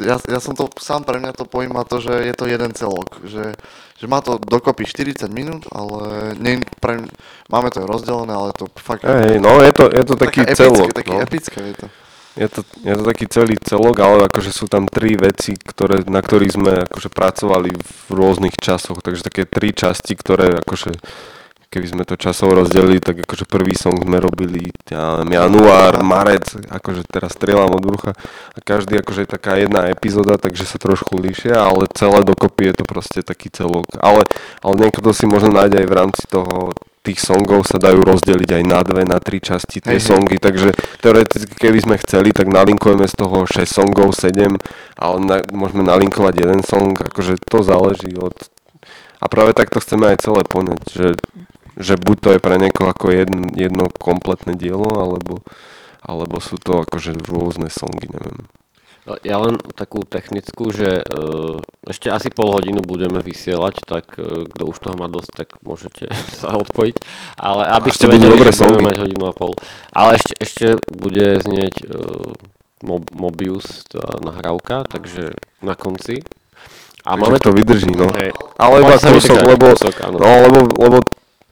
ja, ja som to, sám pre mňa to pojíma to, že je to jeden celok, že, že má to dokopy 40 minút, ale nie, pre, máme to rozdelené, ale to fakt Hej, no je to, je to taký také celok. epické, taký no. epické je to. Je to, je to taký celý celok, ale akože sú tam tri veci, ktoré, na ktorých sme akože pracovali v rôznych časoch, takže také tri časti, ktoré akože keby sme to časovo rozdelili, tak akože prvý song sme robili ja, január, marec, akože teraz strieľam od brucha a každý akože je taká jedna epizóda, takže sa trošku líšia, ale celé dokopy je to proste taký celok. Ale, ale niekto si možno nájde aj v rámci toho tých songov sa dajú rozdeliť aj na dve, na tri časti tie Hej, hej. songy, takže teoreticky keby sme chceli, tak nalinkujeme z toho 6 songov, 7, ale na, môžeme nalinkovať jeden song, akože to záleží od... A práve takto chceme aj celé poňať, že, že buď to je pre niekoho ako jedno, jedno kompletné dielo, alebo, alebo sú to akože rôzne songy, neviem. No, Ja len takú technickú, že uh, ešte asi pol hodinu budeme vysielať, tak uh, kto už toho má dosť, tak môžete sa odpojiť. Ale aby ste vedeli, dobré že budeme mať hodinu a pol. Ale ešte, ešte bude znieť uh, Mob, Mobius, tá nahrávka, takže na konci. A Takže máme to vydrží, no. Hej. Ale iba kúsok, lebo, kúsok, áno. no, lebo, lebo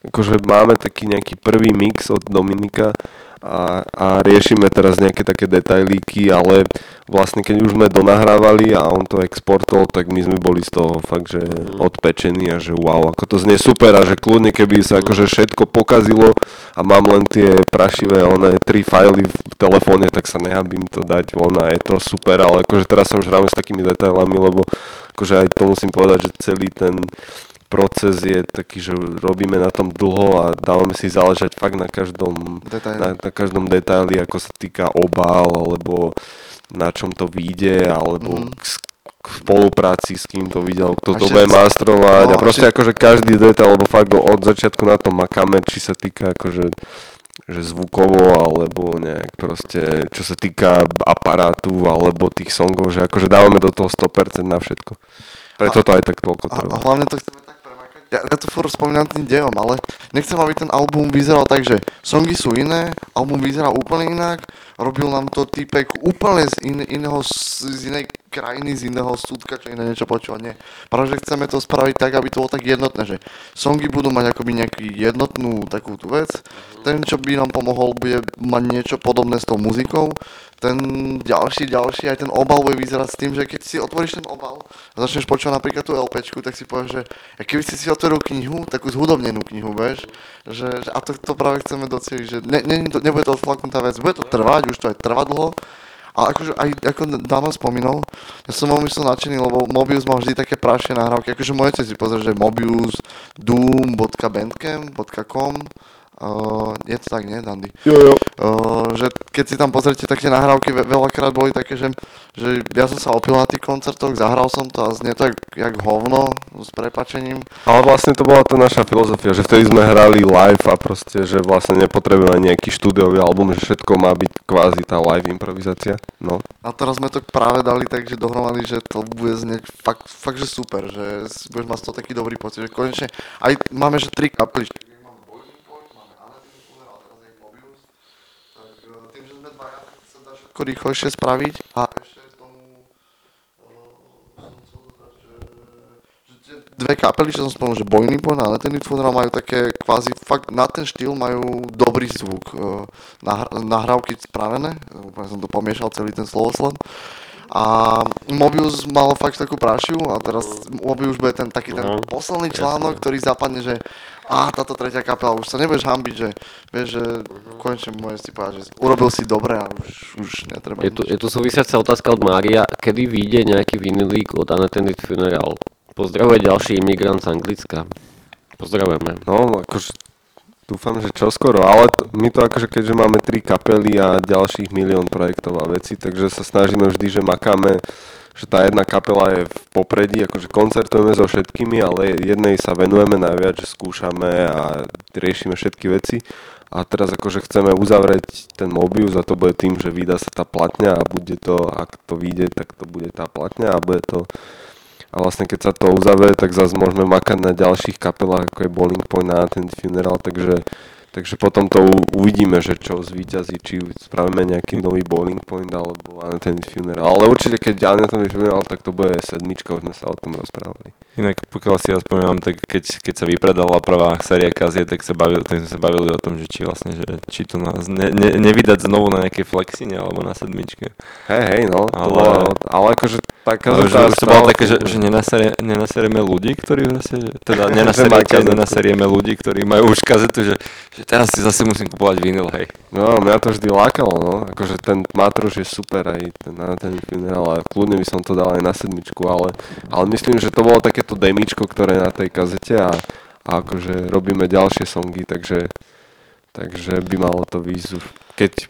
akože máme taký nejaký prvý mix od Dominika a, a riešime teraz nejaké také detailíky, ale vlastne keď už sme donahrávali a on to exportol, tak my sme boli z toho fakt, že odpečení a že wow, ako to znie super a že kľudne keby sa akože všetko pokazilo a mám len tie prašivé one tri fajly v telefóne, tak sa nehabím to dať von a je to super, ale akože teraz sa už hráme s takými detailami, lebo akože aj to musím povedať, že celý ten proces je taký, že robíme na tom dlho a dávame si záležať fakt na každom, Detaili. na, na každom detaili, ako sa týka obál, alebo na čom to vyjde, alebo Mhm. k, k spolupráci s kým to videl, kto to bude mastrovať no, a proste ešte- akože každý detail, lebo fakt od začiatku na tom makáme, či sa týka akože že zvukovo, alebo nejak proste, čo sa týka aparátu, alebo tých songov, že akože dávame do toho 100% na všetko. Preto to aj tak toľko A, a trvá. hlavne to chceme. Ja, ja to furt spomínam tým dejom, ale nechcem, aby ten album vyzeral tak, že songy sú iné, album vyzerá úplne inak, robil nám to týpek úplne z, in, iného, z inej krajiny, z iného súdka, čo iné niečo počúva. Nie. Práve, že chceme to spraviť tak, aby to bolo tak jednotné, že songy budú mať akoby nejaký jednotnú takú tú vec, ten, čo by nám pomohol, bude mať niečo podobné s tou muzikou, ten ďalší, ďalší, aj ten obal bude vyzerať s tým, že keď si otvoríš ten obal a začneš počúvať napríklad tú LPčku, tak si povieš, že keby si si otvoril knihu, takú zhudobnenú knihu, vieš, že, že a to, to práve chceme docieliť, že ne, ne, to, nebude to odflaknutá vec, bude to trvať, už to aj trvá dlho, ale akože aj ako Dano spomínal, ja som veľmi som nadšený, lebo Mobius má vždy také prašie nahrávky, akože môžete si pozrieť, že Mobius, doom.bandcamp.com Uh, je to tak, nie, Dandy? Jo, jo. Uh, že keď si tam pozrite, tak tie nahrávky ve- veľakrát boli také, že, že ja som sa opil na tých koncertoch, zahral som to a znie to jak, jak hovno, s prepačením. Ale vlastne to bola tá naša filozofia, že vtedy sme hrali live a proste, že vlastne nepotrebujeme nejaký štúdiový album, že všetko má byť kvázi tá live improvizácia. No. A teraz sme to práve dali tak, že dohromady, že to bude znieť fakt, fakt že super, že budeš mať toho taký dobrý pocit, že konečne, aj máme, že tri kapely, máme Boiling Point, máme Anathema Funeral, teraz je Mobius, tak eh, tým, že sme dvaja, tak sa dá všetko rýchlejšie spraviť a ešte tomu tie dve kapely, čo som spomenul, že Boiling Point a Anathema Funeral majú také kvázi, fakt na ten štýl majú dobrý zvuk, eh, nahr- nahrávky spravené, úplne som to pomiešal celý ten slovosled. A Mobius mal fakt takú prašiu a teraz Mobius bude ten taký ten Mhm. posledný článok, ktorý zapadne, že a táto tretia kapela, už sa nebudeš hambiť, že vieš, že konečne môžeš si povedať, že urobil si dobre a už, už netreba Je tu, je tu súvisiaca otázka od Mária. Kedy vyjde nejaký vinilík od Unattended Funeral? Pozdravuje ďalší imigrant z Anglicka. Pozdravujeme. No, akože dúfam, že čoskoro, ale to, my to akože keďže máme tri kapely a ďalších milión projektov a veci, takže sa snažíme vždy, že makáme, že tá jedna kapela je v popredí, akože koncertujeme so všetkými, ale jednej sa venujeme najviac, že skúšame a riešime všetky veci. A teraz akože chceme uzavrieť ten Mobius a to bude tým, že vydá sa tá platňa a bude to, ak to vyjde, tak to bude tá platňa a bude to a vlastne keď sa to uzavrie, tak zase môžeme makať na ďalších kapelách, ako je Bowling Point na ten funeral, takže, takže potom to uvidíme, že čo zvíťazí, či spravíme nejaký nový Bowling Point alebo na ten funeral. Ale určite keď na ten funeral, tak to bude sedmička, už sme sa o tom rozprávali. Inak pokiaľ si ja spomínam, tak keď, keď sa vypredala prvá séria kazie, tak sa bavili, tak sme sa bavili o tom, že či vlastne, že či to nás ne, ne, nevydať znovu na nejakej flexine alebo na sedmičke. Hej, hej, no, to Ale- bolo, ale akože taká Ale že už to bolo také, že, že nenasere, nenaserieme ľudí, ktorí vlastne, teda nenaserieme, kazetu. nenaserieme ľudí, ktorí majú už kazetu, že, že teraz si zase musím kupovať vinyl, hej. No, mňa to vždy lákalo, no. Akože ten Matruš je super aj ten, na ten funeral a kľudne by som to dal aj na sedmičku, ale, ale myslím, že to bolo takéto demičko, ktoré na tej kazete a, a akože robíme ďalšie songy, takže, takže by malo to už, keď,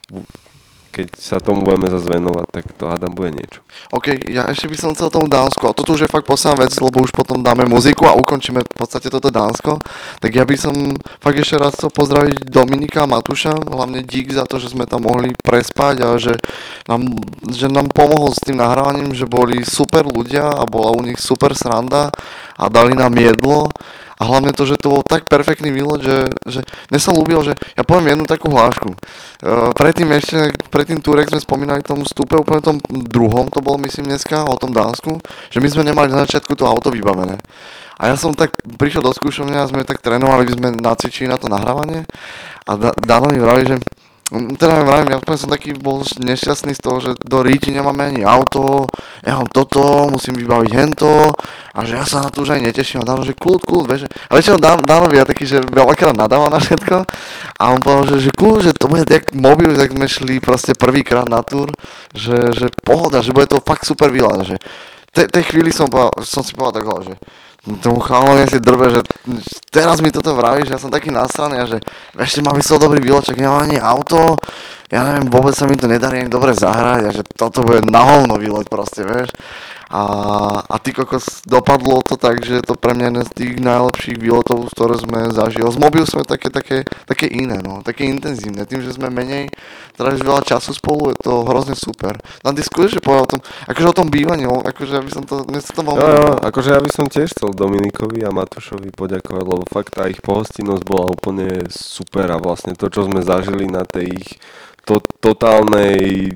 keď sa tomu budeme zase venovať, tak to hádam bude niečo. OK, ja ešte by som chcel tomu Dánsku, a toto už je fakt posledná vec, lebo už potom dáme muziku a ukončíme v podstate toto Dánsko. Tak ja by som fakt ešte raz chcel pozdraviť Dominika a Matúša, hlavne dík za to, že sme tam mohli prespať a že nám, že nám pomohol s tým nahrávaním, že boli super ľudia a bola u nich super sranda a dali nám jedlo. A hlavne to, že to bol tak perfektný výlet, že, že mne sa ľúbil, že ja poviem jednu takú hlášku. Uh, predtým ešte, predtým Turek sme spomínali tomu vstupe, úplne tom druhom, to bolo myslím dneska, o tom Dánsku, že my sme nemali na začiatku to auto vybavené. A ja som tak prišiel do skúšovne a sme tak trénovali, sme nacvičili na to nahrávanie a Da- Dano mi vraví, že Teda vravím, ja úplne som taký bol nešťastný z toho, že do Ríti nemáme ani auto, ja mám toto, musím vybaviť hento a že ja sa na to už aj neteším. A Dano, že kľud, kľud, vieš, že- a väčšinou Dan- Dano je taký, že veľakrát nadáva na všetko a on povedal, že, že kľud, že to bude jak mobil, tak sme šli proste prvýkrát na túr, že, že pohoda, že bude to fakt super výlet, že te, tej chvíli som, povedal, som si povedal takhle, že tomu chalanovi si drbe, že teraz mi toto vravíš, ja som taký nasraný a že ešte mám vysel dobrý výloček, nemám ani auto, ja neviem, vôbec sa mi to nedarí ani dobre zahrať a že toto bude na hovno výlet proste, vieš. A, a ty kokos, dopadlo to tak, že je to pre mňa jeden z tých najlepších výletov, ktoré sme zažili. Z mobil sme také, také, také iné, no, také intenzívne. Tým, že sme menej, tráviš veľa času spolu, je to hrozne super. Na ty skúšaj povedal o tom, akože o tom bývaní, akože aby som to, mne sa to Jo, veľmi jo, ľúbilo. akože ja by som tiež chcel Dominikovi a Matušovi poďakovať, lebo fakt tá ich pohostinnosť bola úplne super a vlastne to, čo sme zažili na tej ich to, totálnej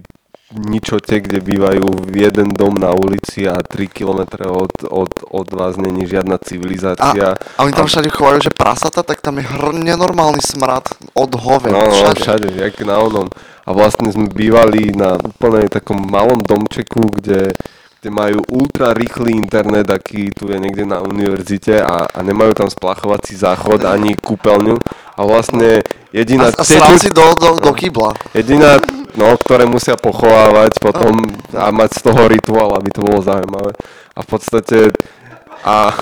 ničote, kde bývajú v jeden dom na ulici a 3 km od, od, od vás není žiadna civilizácia. A oni tam všade chovajú, že prasata, tak tam je hr- nenormálny smrad od hoven. No, no, všade. všade, jak na onom. A vlastne sme bývali na úplne takom malom domčeku, kde, kde majú ultra rýchly internet, aký tu je niekde na univerzite a, a nemajú tam splachovací záchod ani kúpeľňu. A vlastne jediná... A, a sral si do, do, do kýbla. Jediná, no, ktoré musia pochovávať potom a mať z toho rituál, aby to bolo zaujímavé. A v podstate A,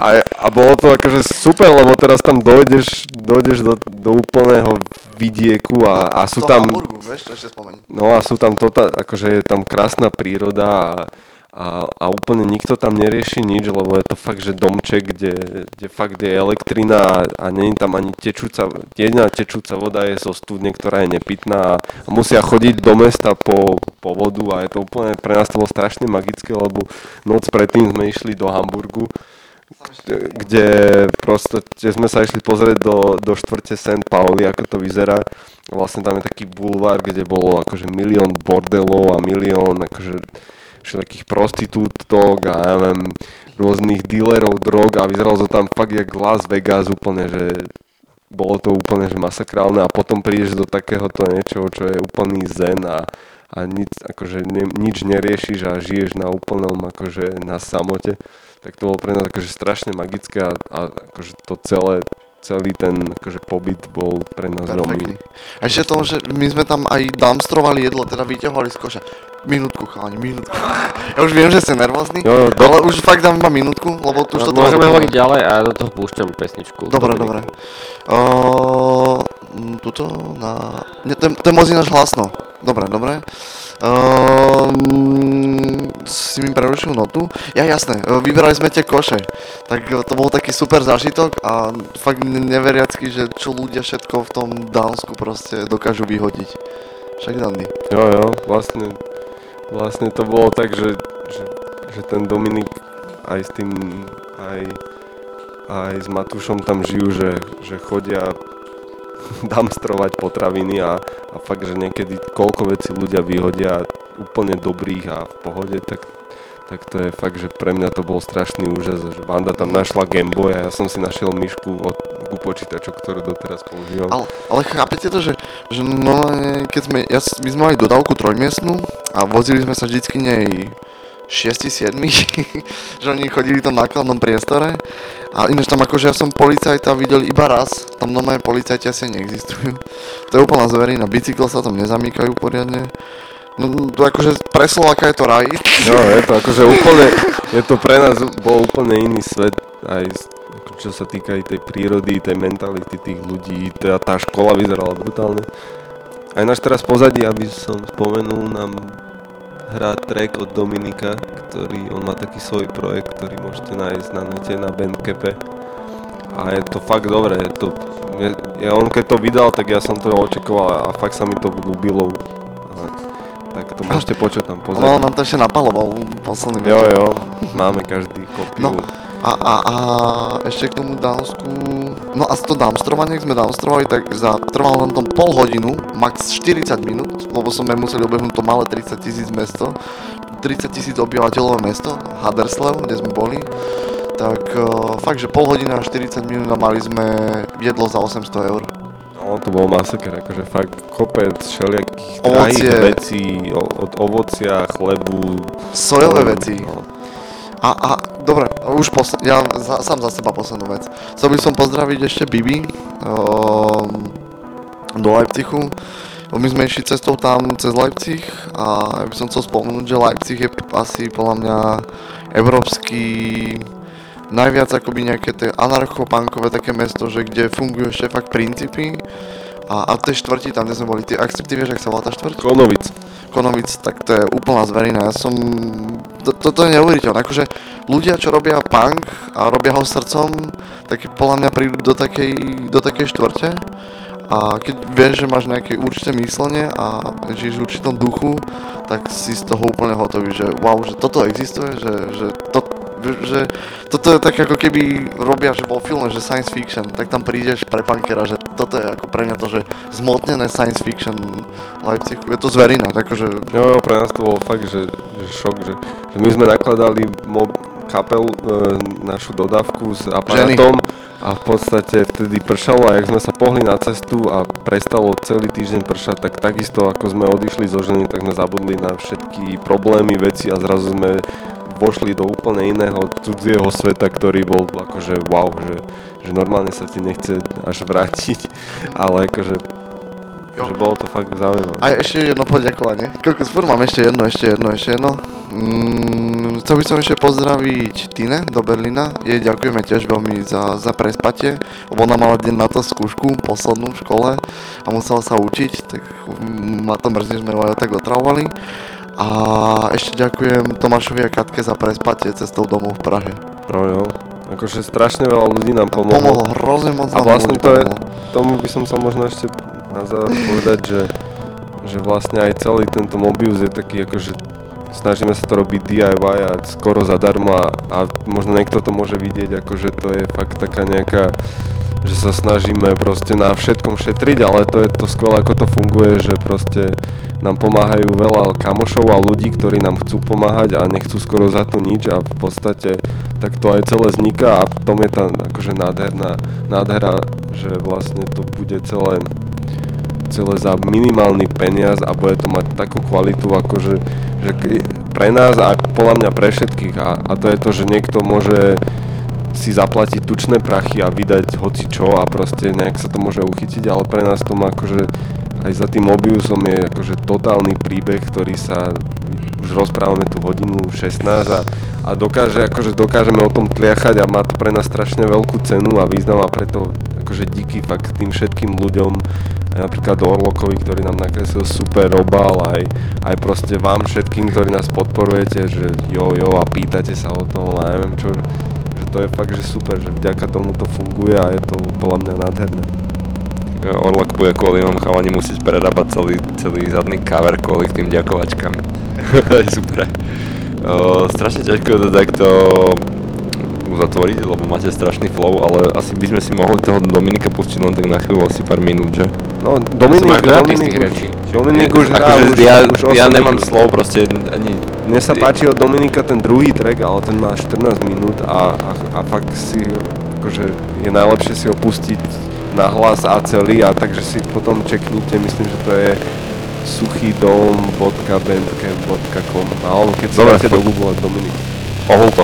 a, a bolo to akože super, lebo teraz tam dojdeš, dojdeš do, do úplného vidieku a, a sú tam... Hamburgu, vieš, to ešte spomeň. No a sú tam tota, akože je tam krásna príroda a, a, a úplne nikto tam nerieši nič, lebo je to fakt, že domček, kde, kde fakt je elektrina a, a nie tam ani tečúca, jediná tečúca voda je zo studne, ktorá je nepitná a, a musia chodiť do mesta po, po vodu a je to úplne, pre nás to bolo strašne magické, lebo noc predtým sme išli do Hamburgu, kde proste, kde sme sa išli pozrieť do, do štvrte St. Pauli, ako to vyzerá. Vlastne tam je taký bulvár, kde bolo akože milión bordelov a milión akože všetkých prostitútok a ja neviem, rôznych dealerov drog a vyzeralo to tam fakt jak Las Vegas úplne, že bolo to úplne že masakrálne a potom prídeš do takéhoto niečoho, čo je úplný zen a, a nič, akože ne, nič neriešiš a žiješ na úplnom akože na samote, tak to bolo pre nás akože strašne magické a, a akože to celé, celý ten akože pobyt bol pre nás veľmi... Perfektný. A ešte to, že my sme tam aj dumpstrovali jedlo, teda vyťahovali z koša. Minútku, chalani, minútku. Ja už viem, že ste nervózni, Jo, jo, do- ale už fakt dám iba minútku, lebo tu už to Môžeme hovoriť ďalej a ja do toho púšťam pesničku. Dobre, dobre. Uh, tuto na... Nie, to, je, to je moc ináč hlasno. Dobre, dobre. Uh, si mi prerušil notu. Ja jasné, uh, vybrali sme tie koše. Tak uh, to bol taký super zážitok a fakt ne- neveriacky, že čo ľudia všetko v tom Dánsku proste dokážu vyhodiť. Však dandy. Jo, jo, vlastne, vlastne to bolo tak, že, že, že ten Dominik aj s tým, aj, aj s Matúšom tam žijú, že, že chodia dumpstrovať potraviny a, a fakt, že niekedy koľko vecí ľudia vyhodia úplne dobrých a v pohode, tak, tak to je fakt, že pre mňa to bol strašný úžas, že Vanda tam našla Gameboy a ja som si našiel myšku od ku počítaču, doteraz používam. Ale, ale chápete to, že, že normálne, keď sme, ja, my sme mali dodávku trojmiestnú a vozili sme sa vždycky nej 6-7, že oni chodili v tom nákladnom priestore a ináč tam akože ja som policajta videl iba raz, tam normálne policajti asi neexistujú. To je úplná zverina, bicykle sa tam nezamýkajú poriadne. No, to akože pre Slováka je to raj. No, je to akože úplne, je to pre nás bol úplne iný svet, aj čo sa týka aj tej prírody, tej mentality tých ľudí, teda tá škola vyzerala brutálne. Aj náš teraz pozadí, aby som spomenul, nám hrá track od Dominika, ktorý, on má taký svoj projekt, ktorý môžete nájsť na nete, na Bandcape. A je to fakt dobré, je to, je, je, on keď to vydal, tak ja som to očakoval a fakt sa mi to ľúbilo. Tak to môžete počuť tam pozadí. No, nám to ešte napaloval posledný Jo, jo, máme každý kopiu. No, a, a, a ešte k tomu Dánsku, no a to dámstrovanie, keď sme dámstrovali, tak za, trvalo nám to pol hodinu, max 40 minút, lebo sme museli obehnúť to malé 30 tisíc mesto, 30 tisíc obyvateľové mesto, Haderslev, kde sme boli, tak uh, fakt, že pol hodina a 40 minút a mali sme jedlo za 800 eur. No, to bol masaker, akože fakt kopec všelijakých drahých vecí, od ovocia, chlebu. Sojové no, veci. No. A, a dobre, už posl- ja za, sám za seba poslednú vec. Chcel by som pozdraviť ešte Bibi um, do Leipzigu. My sme išli cestou tam cez Leipzig a ja by som chcel spomenúť, že Leipzig je asi podľa mňa európsky najviac akoby nejaké tie anarchopankové také mesto, že kde fungujú ešte fakt princípy a, a tej štvrti tam, kde sme boli, ty, ak si ty vieš, ak sa volá tá štvrť? Konovic. Konovic, tak to je úplná zverina. Ja som... To, toto je neuveriteľné. Akože ľudia, čo robia punk a robia ho srdcom, tak podľa mňa prídu do takej, do takej štvrte a keď vieš, že máš nejaké určité myslenie a žiješ v určitom duchu, tak si z toho úplne hotový, že wow, že toto existuje, že, že, to, že toto je tak ako keby robia, že vo filme, že science fiction, tak tam prídeš pre punkera, že toto je ako pre mňa to, že zmotnené science fiction Leipzig, je to zverina, takže Jo, jo, pre nás to bolo fakt, že, že šok, že, že my sme nakladali mob, kapel, e, našu dodávku s aparátom a v podstate vtedy pršalo a jak sme sa pohli na cestu a prestalo celý týždeň pršať, tak takisto ako sme odišli zo ženy, tak sme zabudli na všetky problémy, veci a zrazu sme vošli do úplne iného cudzieho sveta, ktorý bol akože wow, že, že normálne sa ti nechce až vrátiť, ale akože Jo. že bolo to fakt zaujímavé. A ešte jedno poďakovanie. Koľko, furt mám ešte jedno, ešte jedno, ešte jedno. Mm, chcel by som ešte pozdraviť Tine do Berlína. Jej ďakujeme tiež veľmi za, za prespatie, lebo ona mala deň na to skúšku, poslednú v škole a musela sa učiť, tak ma to mrzí, že sme ju aj tak otravovali. A ešte ďakujem Tomášovi a Katke za prespatie cestou domov v Prahe. No jo, akože strašne veľa ľudí nám pomohlo. Pomohlo, hrozne moc A vlastne to je, tomu by som sa možno ešte na záver povedať, že, že vlastne aj celý tento Mobius je taký akože snažíme sa to robiť DIY a skoro zadarmo a, a možno niekto to môže vidieť ako, že to je fakt taká nejaká že sa snažíme proste na všetkom šetriť, ale to je to skvelé, ako to funguje, že proste nám pomáhajú veľa kamošov a ľudí, ktorí nám chcú pomáhať a nechcú skoro za to nič a v podstate tak to aj celé vzniká a v tom je tá akože nádherná nádhera, že vlastne to bude celé celé za minimálny peniaz a bude to mať takú kvalitu akože že pre nás a podľa mňa pre všetkých. A, a to je to, že niekto môže si zaplatiť tučné prachy a vydať hoci čo a proste nejak sa to môže uchytiť, ale pre nás to má akože aj za tým Mobiusom je akože totálny príbeh, ktorý sa už rozprávame tu hodinu 16 a, a dokáže, akože dokážeme o tom tliachať a má to pre nás strašne veľkú cenu a význam a preto akože díky fakt tým všetkým ľuďom aj napríklad Orlokovi, ktorý nám nakreslil super obal, aj, aj proste vám všetkým, ktorí nás podporujete, že jo, jo a pýtate sa o tom a neviem čo, to je fakt, že super, že vďaka tomu to funguje a je to podľa mňa nádherné. Orlok bude kvôli vám chalani musieť prerábať celý, celý zadný cover kvôli tým ďakovačkám. super. O, strašne ťažko je to takto uzatvoriť, lebo máte strašný flow, ale asi by sme si mohli toho Dominika pustiť len tak na chvíľu, asi pár minút, že? No, Dominik, veľa Dominik, rečí. Dominik už hrá, akože už, ja, už ja 8 nemám slov, proste ani... Mne sa páči od Dominika ten druhý track, ale ten má 14 minút a, a, a fakt si, akože je najlepšie si ho pustiť na hlas a celý a takže si potom čeknite, myslím, že to je suchydom.bandcamp.com alebo keď si Dobre, do. Google Dominik. Ohol to.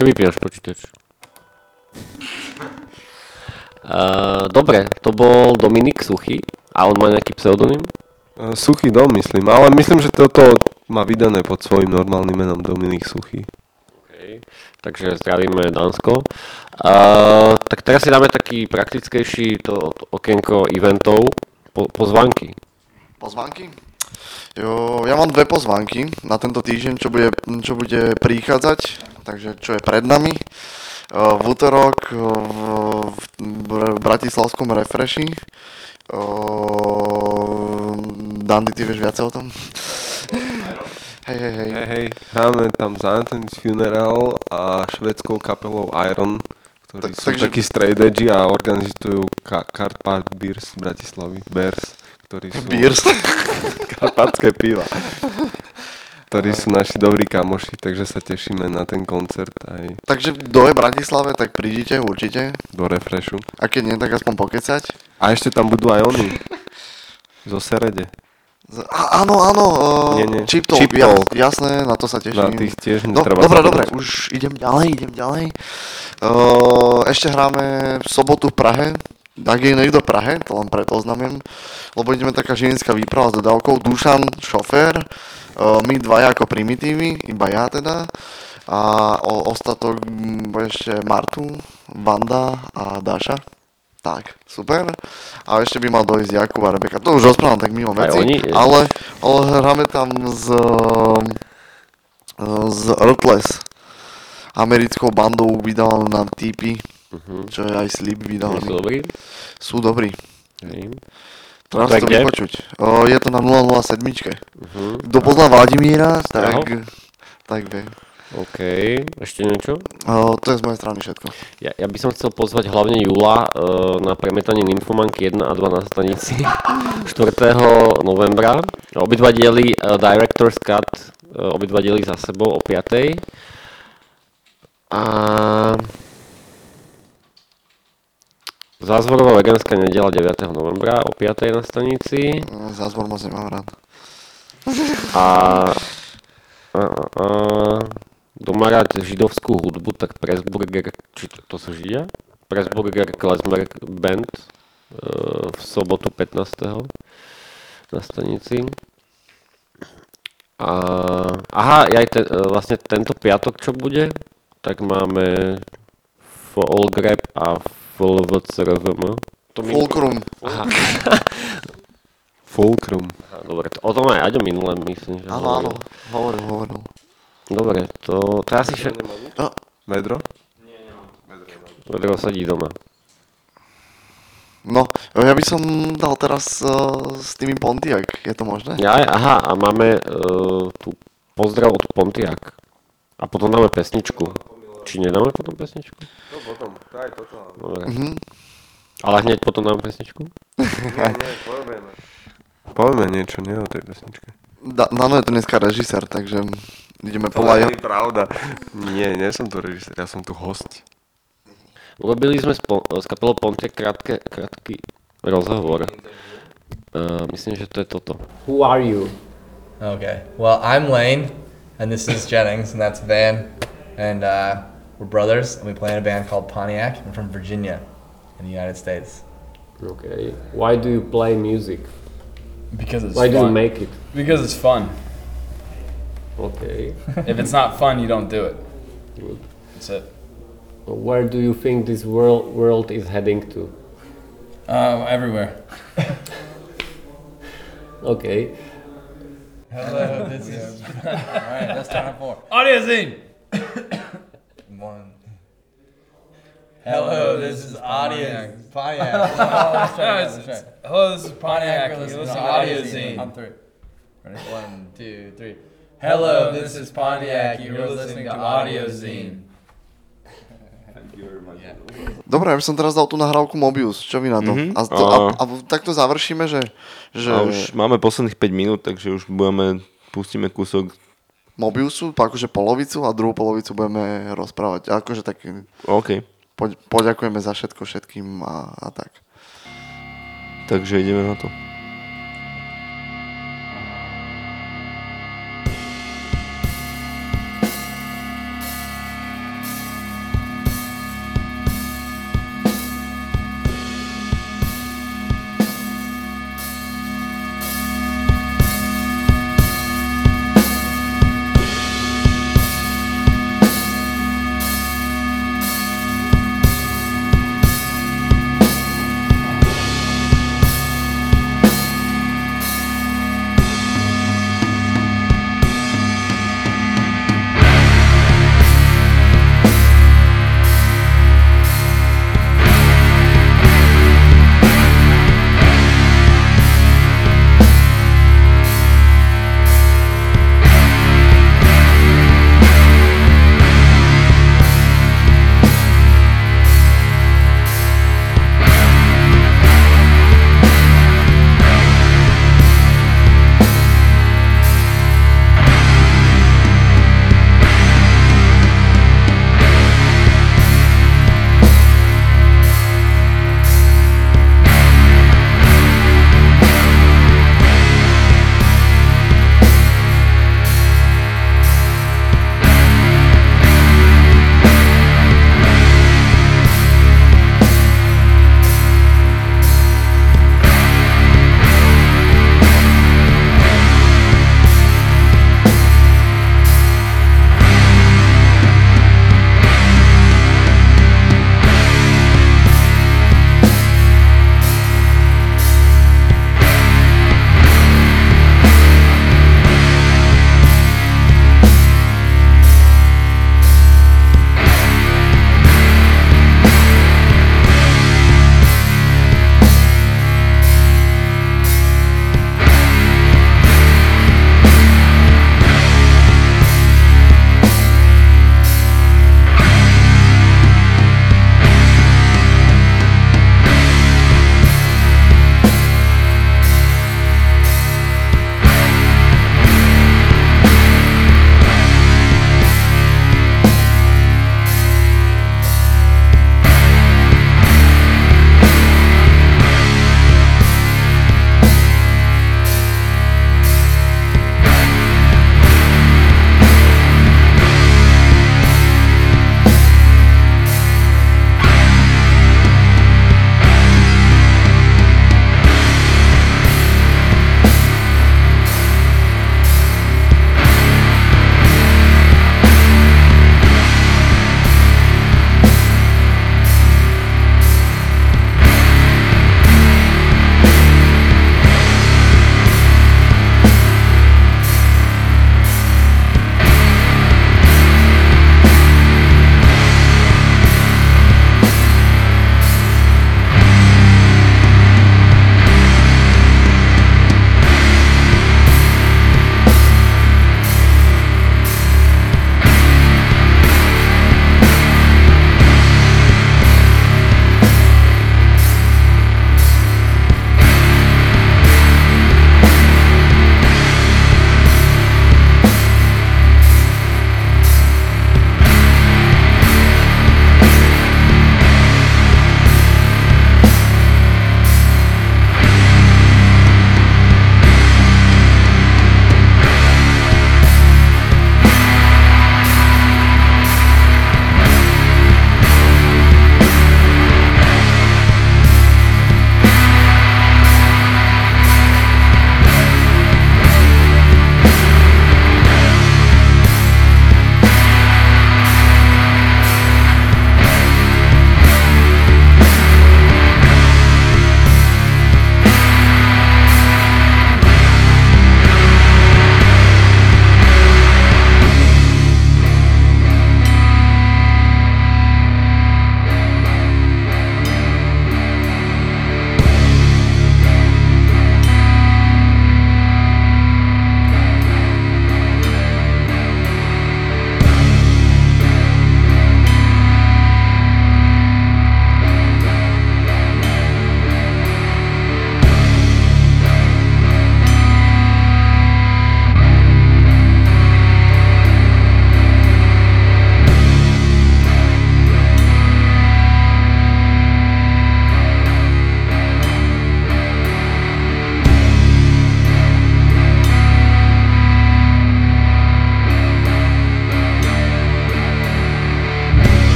Čo vypínaš počítač? Uh, dobre, to bol Dominik Suchy a on má nejaký pseudonym? E, Suchý dom, myslím, ale myslím, že toto má vydané pod svojim normálnym menom Dominik Suchý. Okay. Takže zdravíme Dánsko. Uh, tak teraz si dáme taký praktickejší to, to okienko eventov, po, pozvanky. Pozvánky? Jo, ja mám dve pozvánky na tento týždeň, čo bude, čo bude prichádzať. Takže čo je pred nami. V útorok v, v Bratislavskom refreshi. Dandy, ty vieš viacej o tom? Hej, hej, hej. Hej, hej, hráme tam za Anthony's Funeral a švedskou kapelou Iron, ktorí Tak- sú takže- takí straight edge a organizujú Ka- Carpat Beers z Bratislavy. Bears, ktorí sú... Beers. Karpatské piva. ktorí sú naši dobrí kamoši, takže sa tešíme na ten koncert aj Takže kto je Bratislave, tak prídite určite. do refreshu. A keď nie, tak aspoň pokecať. A ešte tam budú aj oni. Zo Serede. Z- Á, áno, áno, uh, Nie, nie. Chip Talk, Chip ja, Talk. jasné, na to sa teším. Na tých tiež No, dobre, dobre, už idem ďalej, idem ďalej. Uh, ešte hráme v sobotu v Prahe. Ak je niekto v Prahe, to len preto oznamiem, lebo ideme taká žilinská výprava s dodávkou. Dušan, šofér, my dvaja ako primitívy, iba ja teda. A o, ostatok mm, ešte Martu, Banda a Daša. Tak, super. A ešte by mal dojsť Jakub a Rebeka. To už rozprávam tak mimo veci, oni? ale, ale hráme tam s, s Ruthless. Americkou bandou vydávanú na TP, čo je aj Sleep Oni sú dobrí? Sú dobrí. Hej. To je to kde? vypočuť. O, je to na 007. Mhm. Kto pozná Vladimíra, tak, Aho. tak vie. OK, ešte niečo? O, to je z mojej strany všetko. Ja, ja by som chcel pozvať hlavne Jula uh, na premietanie Nymphomanky 1 a 2 na stanici 4. novembra. Obidva diely uh, Director's Cut, uh, obidva diely za sebou o 5. A Zázvorová vegánska nedela 9. novembra o 5. na stanici. O, Zázvor moc nemám rád. A, a, a, a kto má rád židovskú hudbu, tak Pressburger, či to, to sú židia? Pressburger Klezmer Band e, v sobotu 15. na stanici. A, aha, aj te, e, vlastne tento piatok, čo bude, tak máme Folgrab a FLVCRVM. To mi- Fulcrum. Aha, Fulcrum. aha, dobre, to, o tom aj Aďo minule myslím, že Áno, áno. hovoril. Hovoril. Dobre, to, to asi všetko. No, Vedro? Vedro sedí doma. no, ja by som dal teraz uh, s tými Pontiac, je to možné? Ja, aha, a máme uh, tu pozdrav od Pontiac. A potom dáme pesničku. Či nedáme potom pesničku? No potom, daj toto. Dobre. Mhm. Ale hneď potom dáme pesničku? povieme. Povieme niečo, nie o tej pesničke. Da, Dano je tu dneska režisér, takže ideme podľa jeho. je pravda. Nie, nie som tu režisér, ja som tu host. Urobili sme s, po, s kapelou Pontiac krátke, krátky rozhovor. Uh, myslím, že to je toto. Who are you? Okay. Well, I'm Lane, and this is Jennings, and that's Van, and uh, we're brothers, and we play in a band called Pontiac. I'm from Virginia, in the United States. Okay. Why do you play music? Because it's Why do you fun. make it? Because it's fun. Okay. if it's not fun, you don't do it. Good. That's it. Where do you think this world world is heading to? Uh, everywhere. Okay. Hello, this is. All right, that's time for Audio scene. One. Hello, this is Pontiac. Oh, try, No, again, it's, let's try. it's, hello, this is Pontiac, Pontiac. you're listening to Audio Scene. On three. Ready? One, two, three. Hello, this is Pontiac. You're listening to Audio Zine. Dobre, ja by som teraz dal tú nahrávku Mobius, čo vy na to? Mhm. A, to a, A- a, takto završíme, že, že A už máme posledných 5 minút, takže už budeme, pustíme kúsok. Mobiusu, akože polovicu a druhú polovicu budeme rozprávať. Akože tak OK, poď, poďakujeme za všetko všetkým a, a tak. takže ideme na to.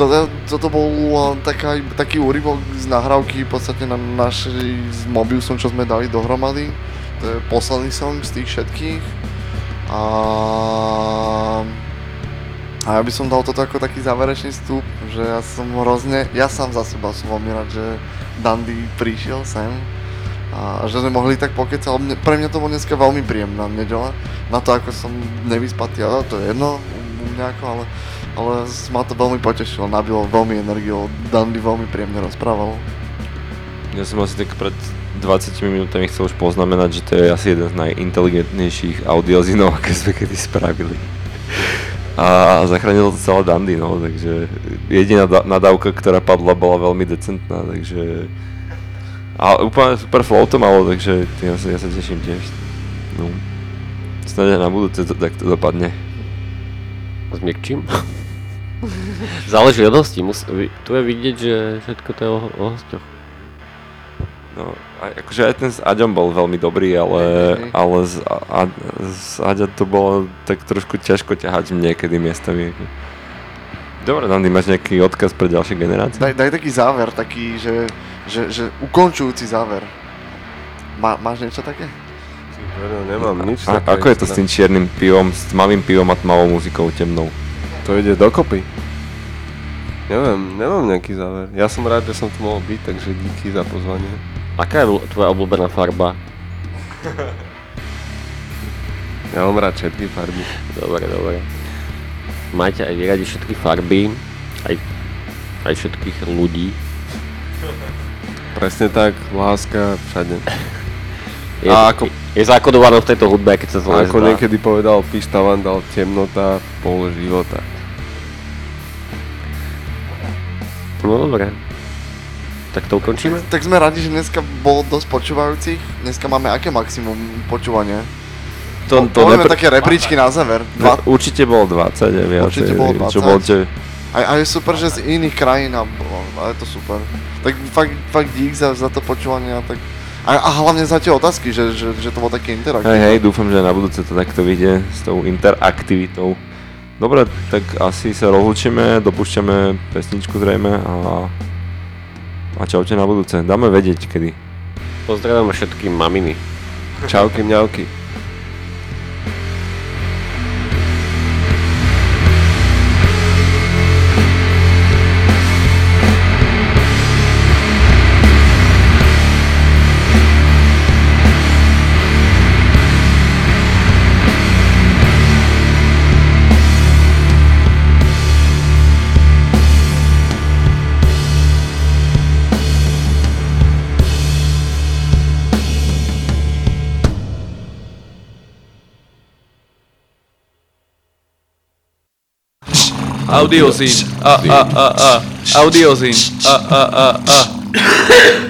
Toto, toto bol taká, taký úryvok z nahrávky v podstate na našej s Mobiusom, čo sme dali dohromady. To je posledný song z tých všetkých. A, a ja by som dal toto ako taký záverečný vstup, že ja som hrozne, ja sám za seba som veľmi rád, že Dandy prišiel sem a že sme mohli tak pokecať, ale pre mňa to bolo dneska veľmi príjemná nedela, na to ako som nevyspatý, ale to je jedno u mňa ako, ale, ale ma to veľmi potešilo, nabilo veľmi energiou, Dandy veľmi príjemne rozprával. Ja som asi tak pred 20 minútami chcel už poznamenať, že to je asi jeden z najinteligentnejších audiozinov, aké sme kedy spravili. A zachránilo to celé Dandy, no, takže jediná nadávka, ktorá padla, bola veľmi decentná, takže... A úplne super flow to malo, takže ja sa, ja sa teším tiež. No. Snáď na budúce to takto dopadne. Zmiekčím. Záleží od hostí. Mus, tu je vidieť, že všetko to je o, o hostoch. No, aj, akože aj ten s Aďom bol veľmi dobrý, ale, hej. ale z, a, z Aďa to bolo tak trošku ťažko ťahať niekedy miestami. Dobre, Dandy, máš nejaký odkaz pre ďalšie generácie? Daj, daj taký záver, taký, že, že, že ukončujúci záver. Má, máš niečo také? No, nemám nič A, také ako je to s tým čiernym pivom, s tmavým pivom a tmavou muzikou temnou? To ide dokopy. Neviem, nemám nejaký záver. Ja som rád, že som tu mohol byť, takže díky za pozvanie. Aká je tvoja obľúbená farba? Ja mám rád všetky farby. Dobre, dobre. Majte aj vyradi všetky farby, aj, aj všetkých ľudí. Presne tak, láska všade. Je, A ako- je zakodované v tejto hudbe, keď sa to Ako nezdá. niekedy povedal Pišta Vandal, temnota, pol života. No dobre. Tak to ukončíme? Tak sme radi, že dneska bolo dosť počúvajúcich. Dneska máme aké maximum počúvania? To, to Povieme nepr- také rebríčky na záver. Dva... Dva, Určite bolo 20 a viacej. Určite bolo Čo 20. bol, že... a, a je super, že z iných krajín a, a je to super. Tak fakt, fakt dík za, za to počúvanie a tak... A, a hlavne za tie otázky, že, že, že to bolo také interaktívne. Hej, hej, dúfam, že na budúce to takto vyjde s tou interaktivitou. Dobre, tak asi sa rozlučíme, dopúšťame pesničku zrejme a... A čaute na budúce. Dáme vedieť kedy. Pozdravujeme všetkým maminy. Čauky, mňauky. Audiozín. A, a, a, a. Audiozín. A, a, a, a.